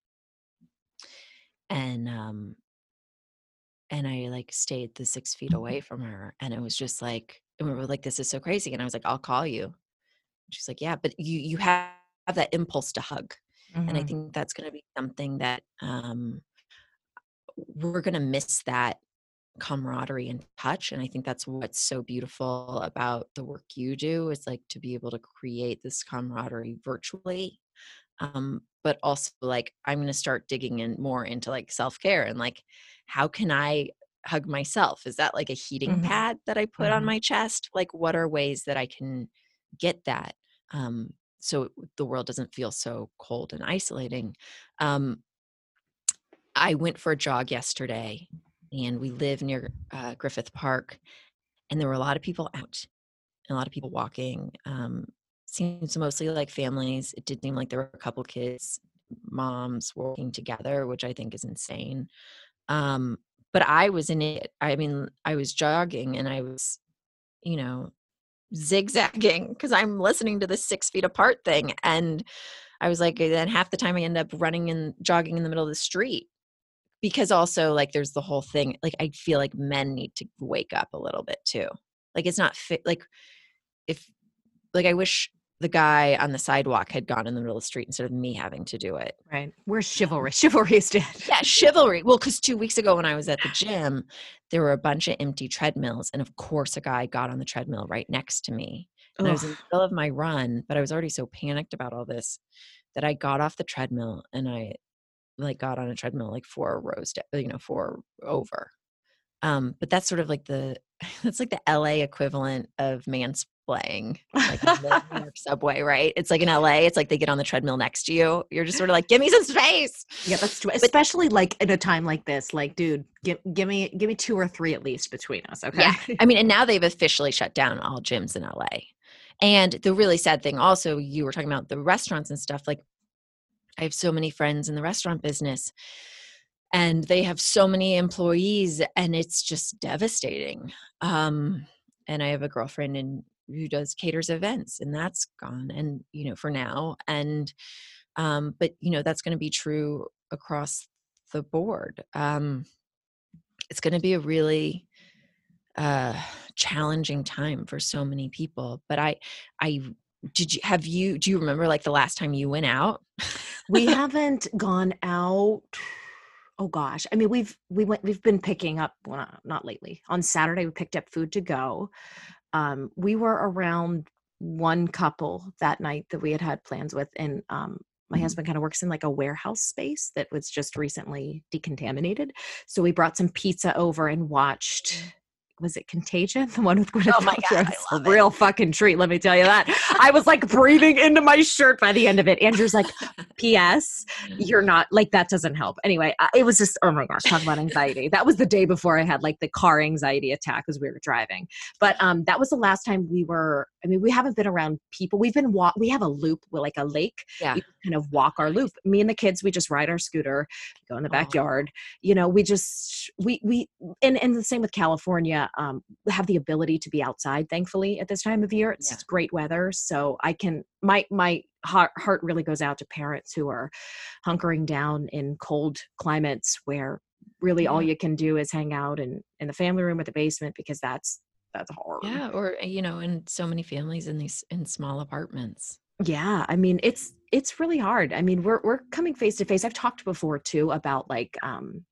And um and I like stayed the six feet away from her. And it was just like, and we were like, this is so crazy. And I was like, I'll call you. She's like, yeah, but you you have that impulse to hug. And I Mhm. think that's gonna be something that um we're gonna miss that camaraderie and touch and i think that's what's so beautiful about the work you do is like to be able to create this camaraderie virtually um but also like i'm going to start digging in more into like self-care and like how can i hug myself is that like a heating Mhm. pad that i put on Mhm. my chest like what are ways that i can get that um so the world doesn't feel so cold and isolating um i went for a jog yesterday and we live near uh, Griffith Park, and there were a lot of people out, and a lot of people walking. Um, seems mostly like families. It did seem like there were a couple kids, moms working together, which I think is insane. Um, but I was in it. I mean, I was jogging, and I was, you know, zigzagging because I'm listening to the six feet apart thing, and I was like, then half the time I end up running and jogging in the middle of the street because also like there's the whole thing like i feel like men need to wake up a little bit too like it's not fit like if like i wish the guy on the sidewalk had gone in the middle of the street instead of me having to do it Right. Where's chivalry? Chivalry is dead. yeah chivalry well because two weeks ago when i was at the gym there were a bunch of empty treadmills and of course a guy got on the treadmill right next to me and i was in the middle of my run but i was already so panicked about all this that i got off the treadmill and i like got on a treadmill like four rows you know four over um but that's sort of like the that's like the la equivalent of mansplaining like the New York subway right it's like in la it's like they get on the treadmill next to you you're just sort of like give me some space Yeah, that's true. Especially like in a time like this. Like, dude, give give me give me two or three at least between us. Okay. Yeah. I mean, and now they've officially shut down all gyms in LA. And the really sad thing also, you were talking about the restaurants and stuff. Like, I have so many friends in the restaurant business and they have so many employees and it's just devastating. Um, and I have a girlfriend in who does caters events and that's gone and you know for now and um but you know that's going to be true across the board um it's going to be a really uh challenging time for so many people but i i did you have you do you remember like the last time you went out we haven't gone out oh gosh. I mean we've we went we've been picking up well not, not lately. On saturday we picked up food to go. Um we were around one couple that night that we had had plans with and um my Mhm. husband kind of works in like a warehouse space that was just recently decontaminated. So we brought some pizza over and watched was it Contagion? The one with Gwyneth Oh my God, Paltrow. It's a love it. real fucking treat, let me tell you that. I was like breathing into my shirt by the end of it. Andrew's like, P.S. You're not like that doesn't help. Anyway, I- it was just oh my gosh, talk about anxiety. That was the day before I had like the car anxiety attack as we were driving. But um, that was the last time we were. I mean, we haven't been around people. We've been walk. We have a loop, with like a lake. Yeah. We kind of walk our loop. Me and the kids, we just ride our scooter, go in the backyard. You know, we just we we and and the same with California. Um, have the ability to be outside. Thankfully, at this time of year, it's Yeah. great weather, so I can. My my heart heart really goes out to parents who are hunkering down in cold climates where really all you can do is hang out in in the family room or the basement because that's that's hard. yeah or uh, you know in so many families in these in small apartments Yeah, I mean it's it's really hard. I mean, we're we're coming face to face. I've talked before too about like um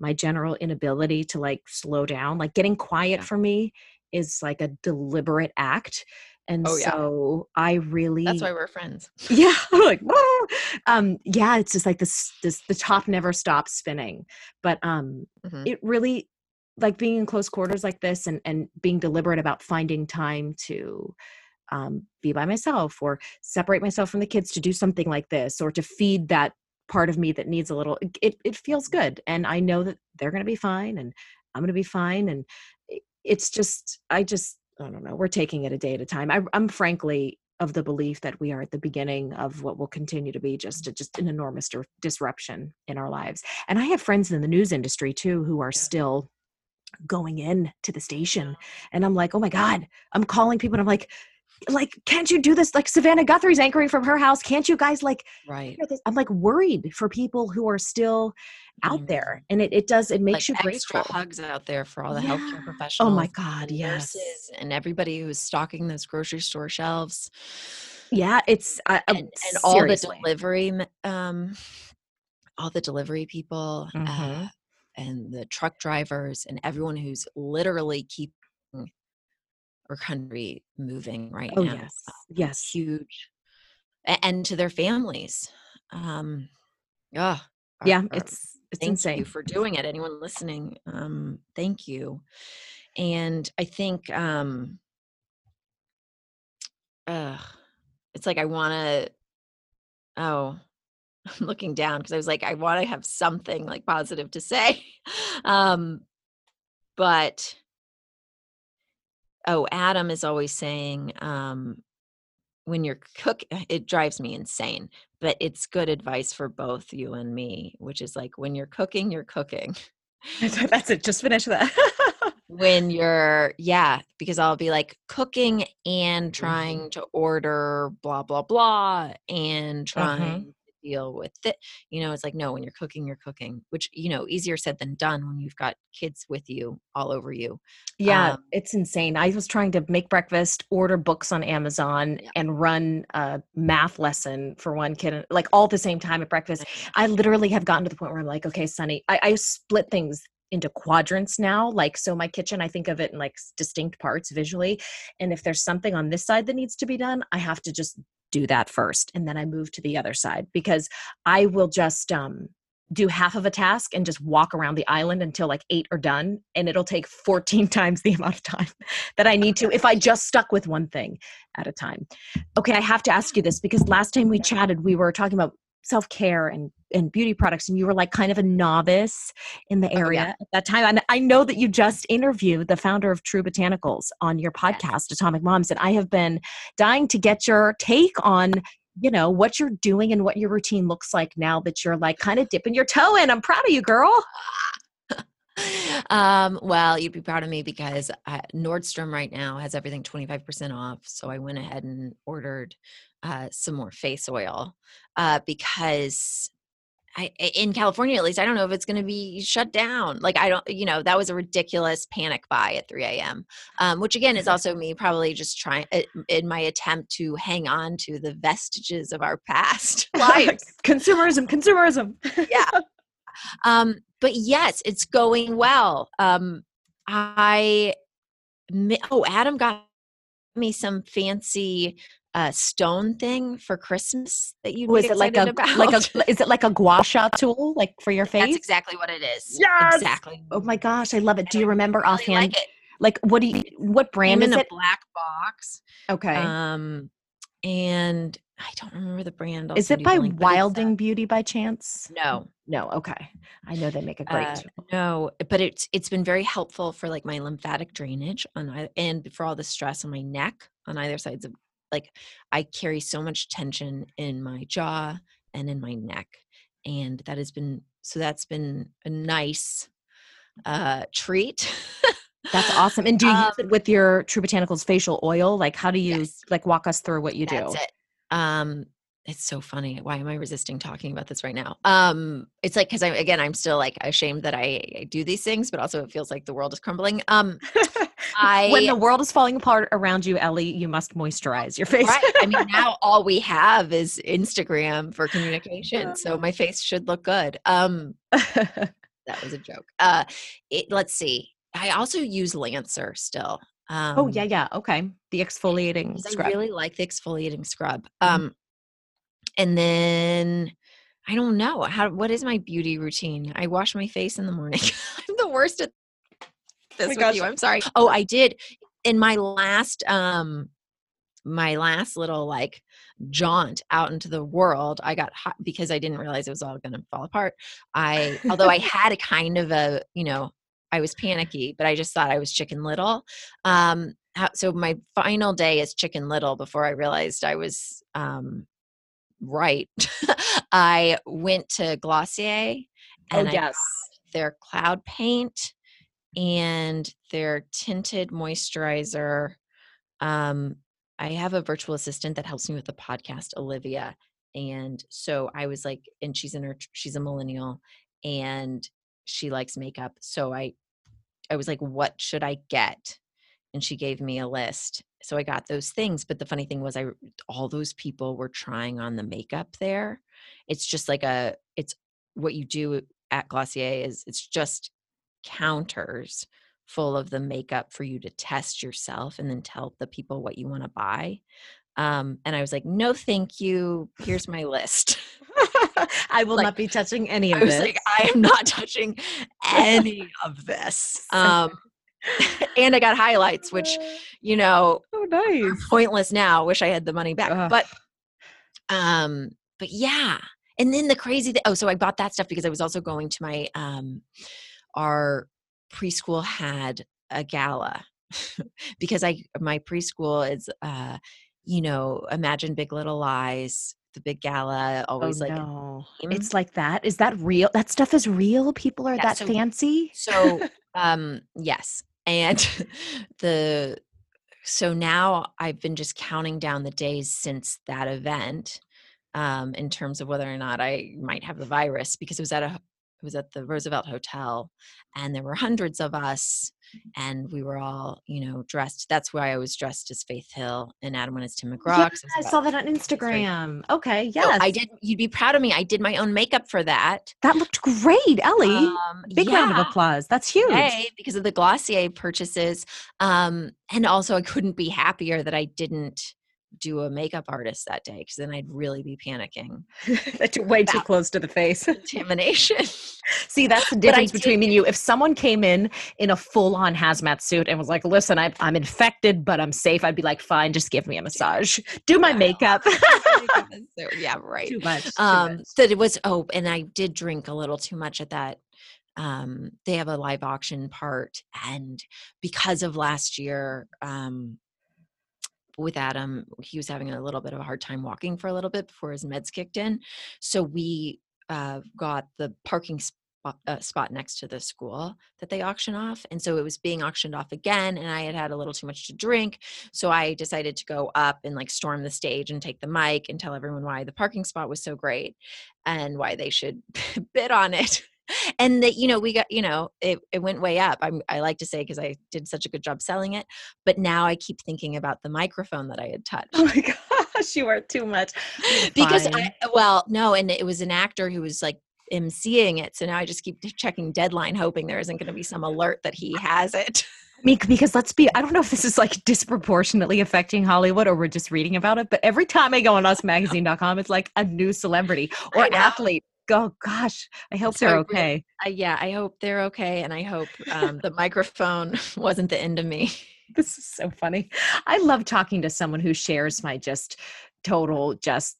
my general inability to like slow down. Like getting quiet Yeah. for me is like a deliberate act. And Oh, yeah. so I really that's why we're friends yeah I'm like whoa um yeah it's just like this this the top never stops spinning but um Mhm. it really like being in close quarters like this and and being deliberate about finding time to um be by myself or separate myself from the kids to do something like this or to feed that part of me that needs a little it it, feels mm-hmm. good and i know that they're going to be fine and i'm going to be fine and it's just i just i don't know we're taking it a day at a time. I, i'm frankly of the belief that we are at the beginning of what will continue to be just a, just an enormous dir- disruption in our lives and i have friends in the news industry too who are Yeah. still going in to the station and i'm like oh my god i'm calling people and i'm like like can't you do this like savannah guthrie's anchoring from her house can't you guys like right this? i'm like worried for people who are still out Mhm. there and it, it does it makes like you extra grateful hugs out there for all the Yeah. healthcare oh my god and yes and everybody who's stocking those grocery store shelves yeah it's uh, uh, and, and all the delivery um all the delivery people uh, Mhm. and the truck drivers and everyone who's literally keeping our country moving right oh now yes uh, yes. huge and to their families um yeah yeah it's it's thank insane. you for doing it anyone listening um thank you. And i think um uh it's like i want to oh i'm looking down because i was like i want to have something like positive to say um but oh adam is always saying um when you're cook it drives me insane but it's good advice for both you and me which is like when you're cooking you're cooking that's it just finish that when you're yeah because i'll be like cooking and Mm-hmm. trying to order blah blah blah and Mm-hmm. trying to deal with it you know it's like no when you're cooking you're cooking which you know easier said than done when you've got kids with you all over you Yeah, Um, it's insane. I was trying to make breakfast, order books on Amazon, Yeah. and run a math lesson for one kid, like all at the same time at breakfast. I- literally have gotten to the point where I'm like, okay, Sonni, I, I split things into quadrants now. Like, so my kitchen, I think of it in like distinct parts visually. And if there's something on this side that needs to be done, I have to just do that first. And then I move to the other side because I will just, um, do half of a task and just walk around the island until like eight are done and it'll take 14 times the amount of time that i need to if i just stuck with one thing at a time okay i have to ask you this because last time we chatted we were talking about self-care and and beauty products and you were like kind of a novice in the Oh, area yeah. at that time and i know that you just interviewed the founder of true botanicals on your podcast atomic moms and i have been dying to get your take on you know what you're doing and what your routine looks like now that you're like kind of dipping your toe in i'm proud of you girl um, well, you'd be proud of me because uh, Nordstrom right now has everything 25% off. So I went ahead and ordered uh, some more face oil uh, because I, in California, at least, I don't know if it's going to be shut down. Like, I don't, you know, that was a ridiculous panic buy at 3 a.m., um, which again is also me probably just trying in my attempt to hang on to the vestiges of our past lives. consumerism, consumerism. yeah. Um, but yes, it's going well. Um, I, oh, Adam got me some fancy uh, stone thing for Christmas that you was it like a about. like a is it like a gua sha tool like for your face? That's exactly what it is. Yes! exactly. Oh my gosh, I love it. Do you remember really offhand? Like, like what do you what brand Came is in it? a black box. Okay. Um, and I don't remember the brand. I'll is it by link, uh, Wildling Beauty by chance? No, No, okay. I know they make a great Uh, no, but it's it's been very helpful for like my lymphatic drainage on and for all the stress on my neck on either sides of like I carry so much tension in my jaw and in my neck, and that has been so that's been a nice uh treat. That's awesome. And do you Um, use it with your True Botanicals facial oil? Like how do you Yes. like walk us through what you That's do? it. Um, it's so funny. Why am I resisting talking about this right now? Um, it's like because I again I'm still like ashamed that I, I do these things, but also it feels like the world is crumbling. Um, I when the world is falling apart around you, Ellie, you must moisturize your face. right. I mean, now all we have is Instagram for communication, so my face should look good. Um, that was a joke. Uh, it, let's see. I also use Lancer still. Um, oh yeah, yeah. Okay. The exfoliating. scrub. I really like the exfoliating scrub. Mhm. Um, and then I don't know how. What is my beauty routine? I wash my face in the morning. I'm the worst at this my with gosh. you. I'm sorry. Oh, I did in my last um my last little like jaunt out into the world i got hot because i didn't realize it was all going to fall apart i although i had a kind of a you know i was panicky but i just thought i was chicken little um how, so my final day is chicken little before i realized i was um right i went to glossier oh and I yes. their cloud paint and their tinted moisturizer. Um, I have a virtual assistant that helps me with the podcast, Olivia. And so I was like, and she's in her, she's a millennial and she likes makeup. So I, I was like, what should I get? And she gave me a list. So I got those things. But the funny thing was, I, all those people were trying on the makeup there. It's just like a, it's what you do at Glossier is it's just counters full of the makeup for you to test yourself and then tell the people what you want to buy. Um, and I was like, no, thank you. Here's my list. I will Like, not be touching any of I was this. like, I am not touching any of this. Um, and I got highlights, which, you know, oh nice. pointless now. Wish I had the money back. Ugh. But um, but yeah. And then the crazy thing, oh, so I bought that stuff because I was also going to my um our preschool had a gala because I my preschool is uh, you know, imagine Big Little Lies, the big gala, Oh always like no. It's like that. Is that real? That stuff is real? People are Yeah, that so- fancy? So, um, yes. And the so now I've been just counting down the days since that event, um, in terms of whether or not I might have the virus because it was at a was at the Roosevelt Hotel and there were hundreds of us and we were all, you know, dressed. That's why I was dressed as Faith Hill and Adam went as Tim McGraw. Yeah, it I saw that on Instagram. Okay, So yes. I did. You'd be proud of me. I did my own makeup for that. That looked great, Ellie. Um, Big round of applause. That's huge. Yay, because of the Glossier purchases. Um, and also, I couldn't be happier that I didn't do a makeup artist that day because then I'd really be panicking. That's way too close to the face. Contamination. See, that's the difference between me and you. If someone came in in a full on hazmat suit and was like, listen, I, I'm infected, but I'm safe, I'd be like, fine, just give me a massage. Do my makeup. Yeah, right. too much. too Um, much. that it was. Oh, and I did drink a little too much at that. Um, they have a live auction part, and because of last year, um, with Adam, he was having a little bit of a hard time walking for a little bit before his meds kicked in. So we uh, got the parking a spot next to the school that they auction off and so it was being auctioned off again and i had had a little too much to drink so i decided to go up and like storm the stage and take the mic and tell everyone why the parking spot was so great and why they should bid on it and that you know we got you know it, it went way up. I'm, i like to say because i did such a good job selling it but now i keep thinking about the microphone that i had oh touched. oh my gosh you are too much. Because i well no and it was an actor who was like emceeing it so now i just keep checking deadline hoping there isn't going to be some alert that he has it. Because let's be i don't know if this is like disproportionately affecting hollywood or we're just reading about it but every time i go on usmagazine.com it's like a new celebrity or athlete oh gosh i hope so they're okay. Uh, yeah i hope they're okay and i hope um, the microphone wasn't the end of me. This is so funny. I love talking to someone who shares my just total just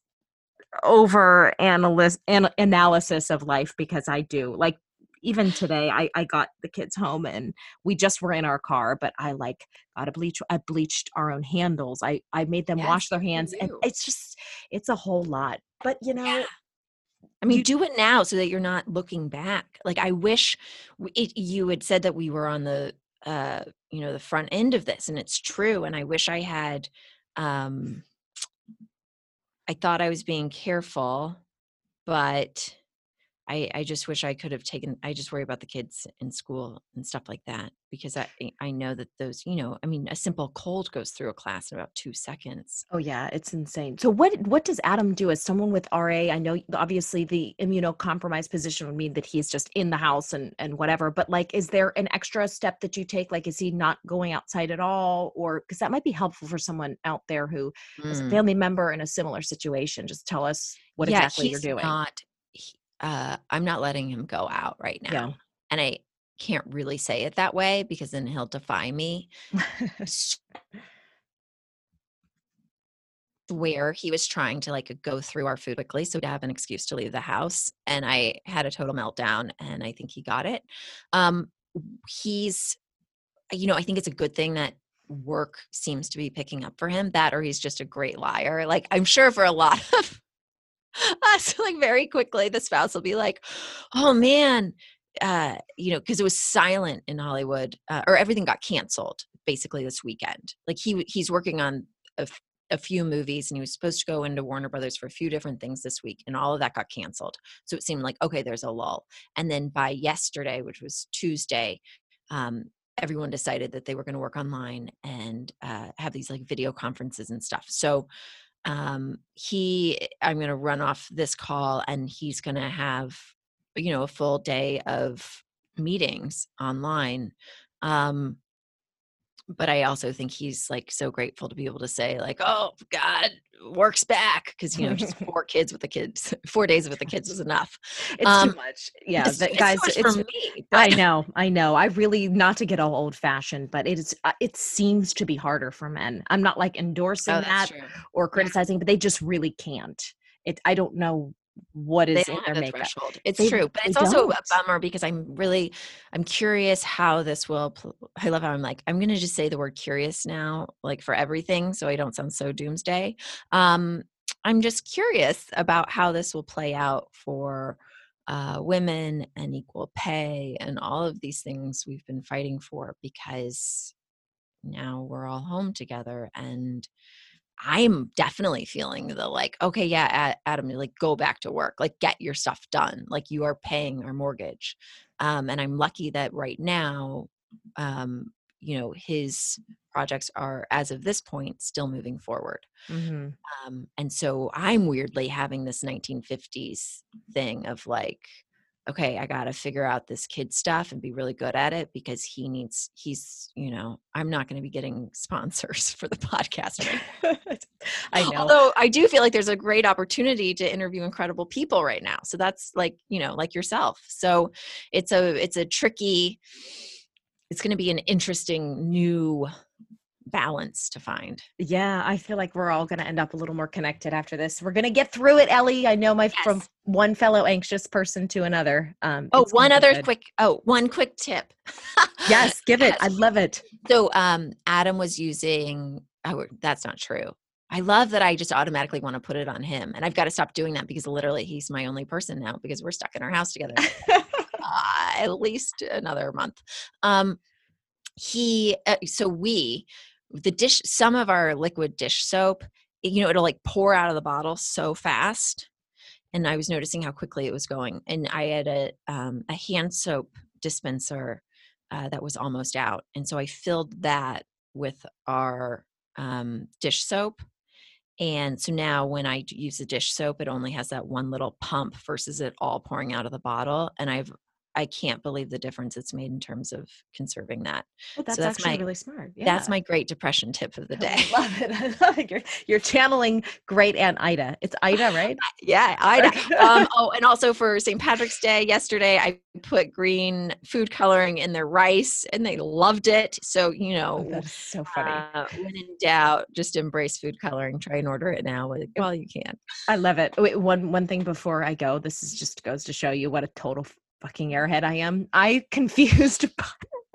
over analysis an- analysis of life because i do. Like even today I, I got the kids home and we just were in our car but i like got a bleach i bleached our own handles. I i made them yes, wash their hands and it's just it's a whole lot. But you know yeah. I mean, you, do it now so that you're not looking back. Like I wish it, you had said that we were on the, uh, you know, the front end of this, and it's true. And I wish I had. Um, I thought I was being careful, but I, I just wish I could have taken. I just worry about the kids in school and stuff like that because I I know that those you know I mean a simple cold goes through a class in about two seconds. Oh yeah, it's insane. So what what does Adam do as someone with RA? I know obviously the immunocompromised position would mean that he's just in the house and and whatever. But like, is there an extra step that you take? Like, is he not going outside at all, or because that might be helpful for someone out there who mm. is a family member in a similar situation? Just tell us what yeah, exactly you're doing. Not uh, I'm not letting him go out right now. Yeah. And I can't really say it that way because then he'll defy me. where he was trying to like go through our food quickly so to have an excuse to leave the house and i had a total meltdown and i think he got it um he's you know i think it's a good thing that work seems to be picking up for him that or he's just a great liar like i'm sure for a lot of so like very quickly the spouse will be like oh man uh you know because it was silent in hollywood uh, or everything got canceled basically this weekend. Like he he's working on a, a few movies and he was supposed to go into warner brothers for a few different things this week and all of that got canceled. So it seemed like okay there's a lull. And then by yesterday which was tuesday um, everyone decided that they were going to work online and uh, have these like video conferences and stuff. So um, he i'm going to run off this call and he's going to have you know a full day of meetings online. Um, but I also think he's like so grateful to be able to say like, "Oh God, works back," because you know just four kids with the kids, four days with the kids is enough. It's um, too much. Yeah, it's, guys, it's, it's for me. I know, I know. I really not to get all old fashioned, but it is. Uh, it seems to be harder for men. I'm not like endorsing oh, that true. or criticizing, yeah. but they just really can't. It. I don't know what is in their makeup. Threshold. It's they, true, but it's also don't. a bummer because I'm really I'm curious how this will. Pl- I love how I'm like I'm going to just say the word curious now, like for everything, so I don't sound so doomsday. Um, I'm just curious about how this will play out for uh, women and equal pay and all of these things we've been fighting for because now we're all home together and I'm definitely feeling the like, okay, yeah, Adam, like go back to work, like get your stuff done. Like you are paying our mortgage. Um, and I'm lucky that right now, um, you know, his projects are, as of this point, still moving forward. Mm-hmm. Um, and so I'm weirdly having this 1950s thing of like, okay, I got to figure out this kid stuff and be really good at it because he needs, he's, you know, I'm not going to be getting sponsors for the podcast. I know. Although I do feel like there's a great opportunity to interview incredible people right now. So that's like, you know, like yourself. So it's a, it's a tricky, it's going to be an interesting new balance to find. Yeah, I feel like we're all going to end up a little more connected after this. We're going to get through it, Ellie. I know my yes. from one fellow anxious person to another. Um, oh, one other good. quick. Oh, one quick tip. yes, give it. I love it. So, um, Adam was using. Oh, that's not true. I love that I just automatically want to put it on him, and I've got to stop doing that because literally he's my only person now because we're stuck in our house together. at least another month. Um, he, uh, so we, the dish, some of our liquid dish soap, you know, it'll like pour out of the bottle so fast. And I was noticing how quickly it was going. And I had a um, a hand soap dispenser uh, that was almost out, and so I filled that with our um, dish soap and so now when I use the dish soap, it only has that one little pump versus it all pouring out of the bottle. And I've I can't believe the difference it's made in terms of conserving that. Well, that's, so that's actually my, really smart. Yeah. That's my Great Depression tip of the day. I love it. I love it. You're, you're channeling great Aunt Ida. It's Ida, right? yeah, Ida. um, oh, and also for St. Patrick's Day yesterday, I put green food coloring in their rice, and they loved it. So you know, oh, that's so funny. Uh, when in doubt, just embrace food coloring. Try and order it now while you can. I love it. Wait, one one thing before I go. This is just goes to show you what a total fucking airhead I am. I confused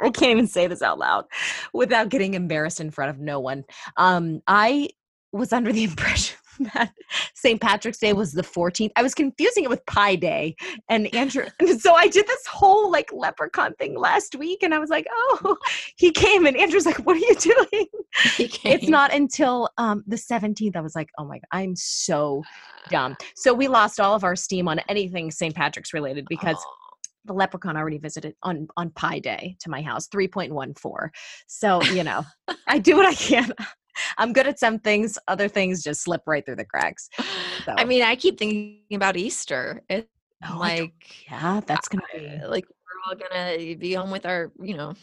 I can't even say this out loud without getting embarrassed in front of no one. Um, I was under the impression that St. Patrick's Day was the 14th. I was confusing it with Pi Day. And Andrew, and so I did this whole like leprechaun thing last week. And I was like, oh, he came. And Andrew's like, what are you doing? It's not until um, the 17th. I was like, oh my God, I'm so dumb. So we lost all of our steam on anything St. Patrick's related because. Oh the leprechaun already visited on on Pi Day to my house, 3.14. So, you know, I do what I can. I'm good at some things, other things just slip right through the cracks. So. I mean, I keep thinking about Easter. It's oh, like, yeah, that's going to be like, we're all going to be home with our, you know,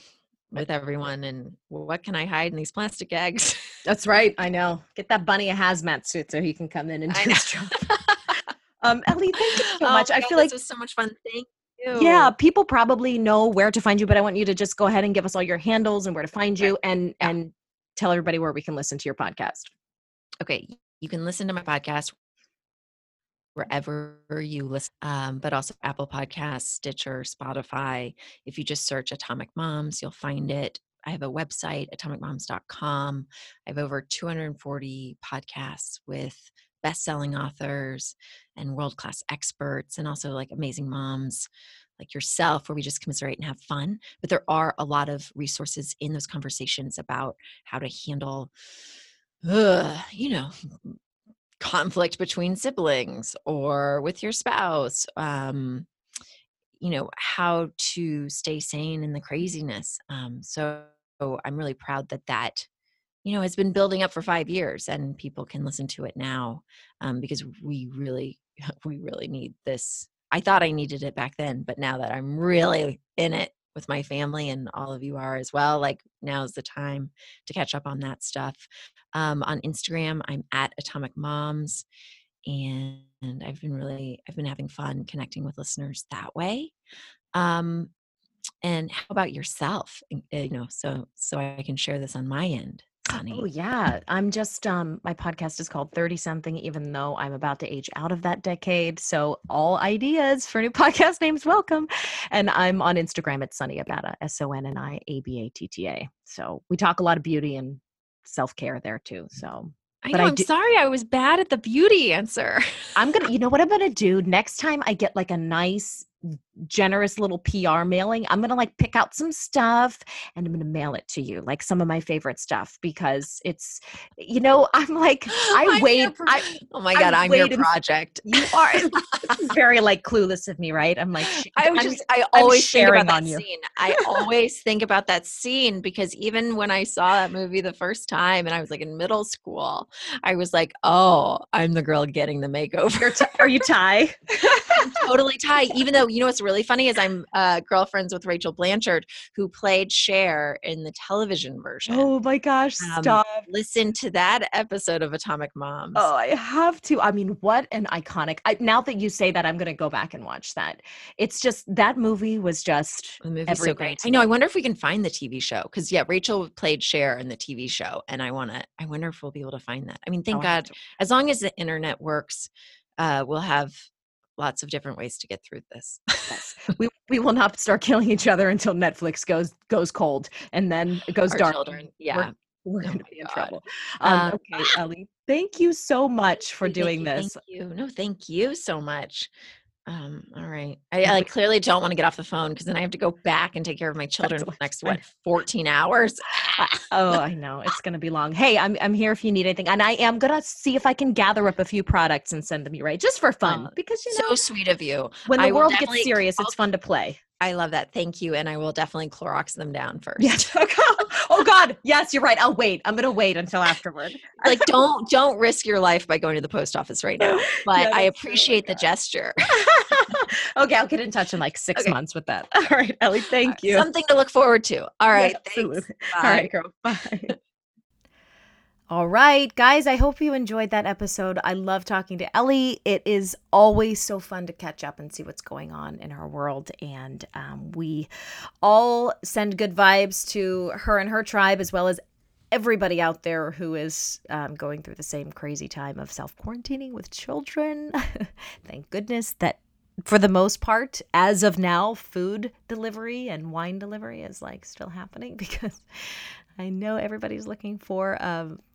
with everyone. And what can I hide in these plastic eggs? That's right. I know. Get that bunny a hazmat suit so he can come in and do his job. um, Ellie, thank you so oh, much. I feel like this was so much fun. Thank Yeah, people probably know where to find you, but I want you to just go ahead and give us all your handles and where to find you and yeah. and tell everybody where we can listen to your podcast. Okay, you can listen to my podcast wherever you listen, um, but also Apple Podcasts, Stitcher, Spotify. If you just search Atomic Moms, you'll find it. I have a website, atomicmoms.com. I have over 240 podcasts with best-selling authors and world-class experts and also like amazing moms like yourself where we just commiserate and have fun but there are a lot of resources in those conversations about how to handle uh, you know conflict between siblings or with your spouse um, you know how to stay sane in the craziness um, so i'm really proud that that you know has been building up for five years and people can listen to it now um, because we really we really need this. I thought i needed it back then but now that i'm really in it with my family and all of you are as well like now's the time to catch up on that stuff. Um, on instagram i'm at atomic moms and i've been really i've been having fun connecting with listeners that way. Um, and how about yourself? You know so so i can share this on my end Oh yeah, I'm just um my podcast is called 30 something even though I'm about to age out of that decade. So all ideas for new podcast names welcome. And I'm on Instagram at Sonni Abatta, S O N N I A B A T T A. So we talk a lot of beauty and self-care there too. So I know, I am sorry I was bad at the beauty answer. I'm gonna you know what I'm gonna do next time I get like a nice generous little PR mailing. I'm going to like pick out some stuff and I'm going to mail it to you, like some of my favorite stuff because it's, you know, I'm like, I wait. Pro- I, oh my God, I'm, I'm your project. You are very like clueless of me, right? I'm like, I was just, I always think about that scene. I always think about that scene because even when I saw that movie the first time and I was like in middle school, I was like, oh, I'm the girl getting the makeover. Are you Tai? totally Tai, even though you know what's really funny is I'm uh, girlfriends with Rachel Blanchard, who played Cher in the television version. Oh my gosh! Um, stop. Listen to that episode of Atomic Moms. Oh, I have to. I mean, what an iconic! I, now that you say that, I'm going to go back and watch that. It's just that movie was just the movie's so great. I know. I wonder if we can find the TV show because yeah, Rachel played Cher in the TV show, and I want to. I wonder if we'll be able to find that. I mean, thank oh, God, as long as the internet works, uh, we'll have lots of different ways to get through this. yes. We we will not start killing each other until Netflix goes goes cold and then it goes Our dark. Children, yeah. We're, we're oh going to be in trouble. Um, um, okay, Ellie, thank you so much for doing you, this. Thank you. No, thank you so much. Um, all right. I, I clearly don't want to get off the phone because then I have to go back and take care of my children for the next what 14 hours. oh, I know. It's gonna be long. Hey, I'm I'm here if you need anything. And I am gonna see if I can gather up a few products and send them your way right? just for fun. Oh, because you know so sweet of you. When the I world gets serious, it's fun to play. I love that. Thank you. And I will definitely Clorox them down first. Yes. oh God. Yes, you're right. I'll wait. I'm gonna wait until afterward. like don't don't risk your life by going to the post office right now. But yeah, I appreciate the gesture. okay, I'll get in touch in like six okay. months with that. All right, Ellie. Thank you. Something to look forward to. All right. Yes, absolutely. All right, girl. Bye. All right, guys, I hope you enjoyed that episode. I love talking to Ellie. It is always so fun to catch up and see what's going on in her world. And um, we all send good vibes to her and her tribe, as well as everybody out there who is um, going through the same crazy time of self quarantining with children. Thank goodness that for the most part, as of now, food delivery and wine delivery is like still happening because I know everybody's looking for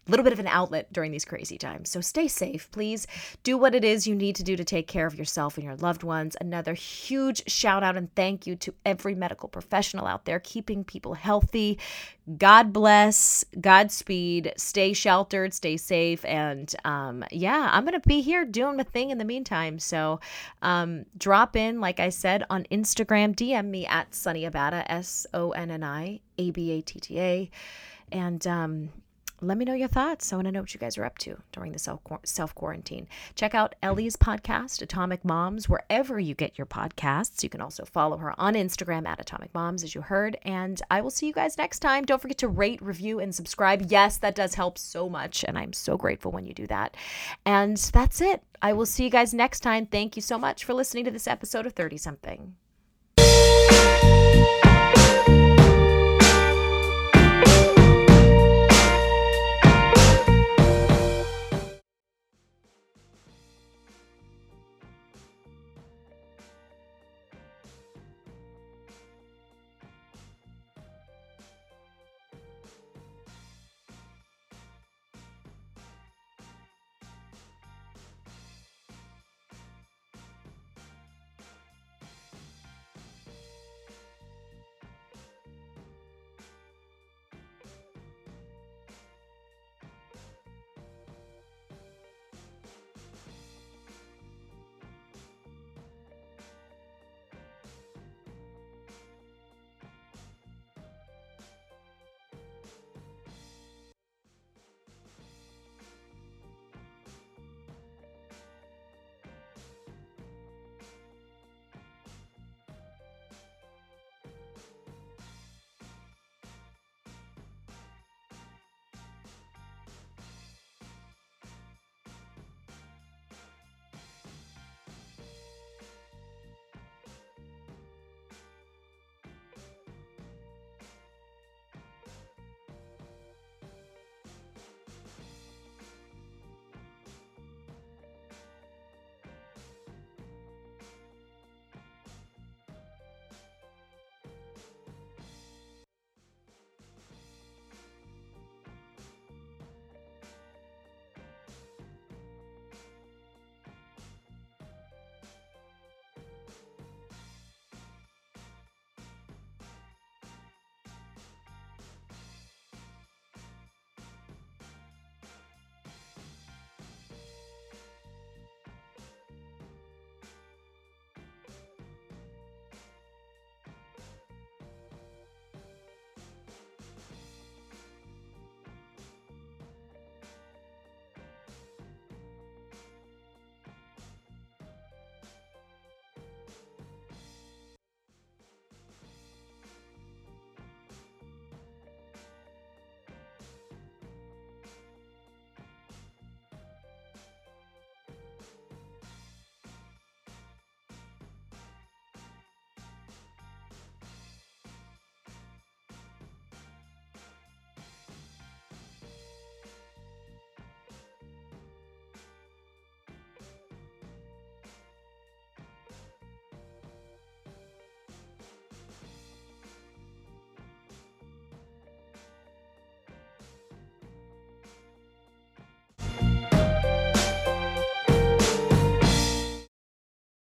a little bit of an outlet during these crazy times. So stay safe, please. Do what it is you need to do to take care of yourself and your loved ones. Another huge shout out and thank you to every medical professional out there keeping people healthy. God bless, Godspeed, stay sheltered, stay safe. And um, yeah, I'm going to be here doing my thing in the meantime. So um, drop in, like I said, on Instagram, DM me at Sonni Abatta, S O N N I A B A T T A. And um, let me know your thoughts. I want to know what you guys are up to during the self quarantine. Check out Ellie's podcast, Atomic Moms, wherever you get your podcasts. You can also follow her on Instagram at Atomic Moms, as you heard. And I will see you guys next time. Don't forget to rate, review, and subscribe. Yes, that does help so much. And I'm so grateful when you do that. And that's it. I will see you guys next time. Thank you so much for listening to this episode of 30 something.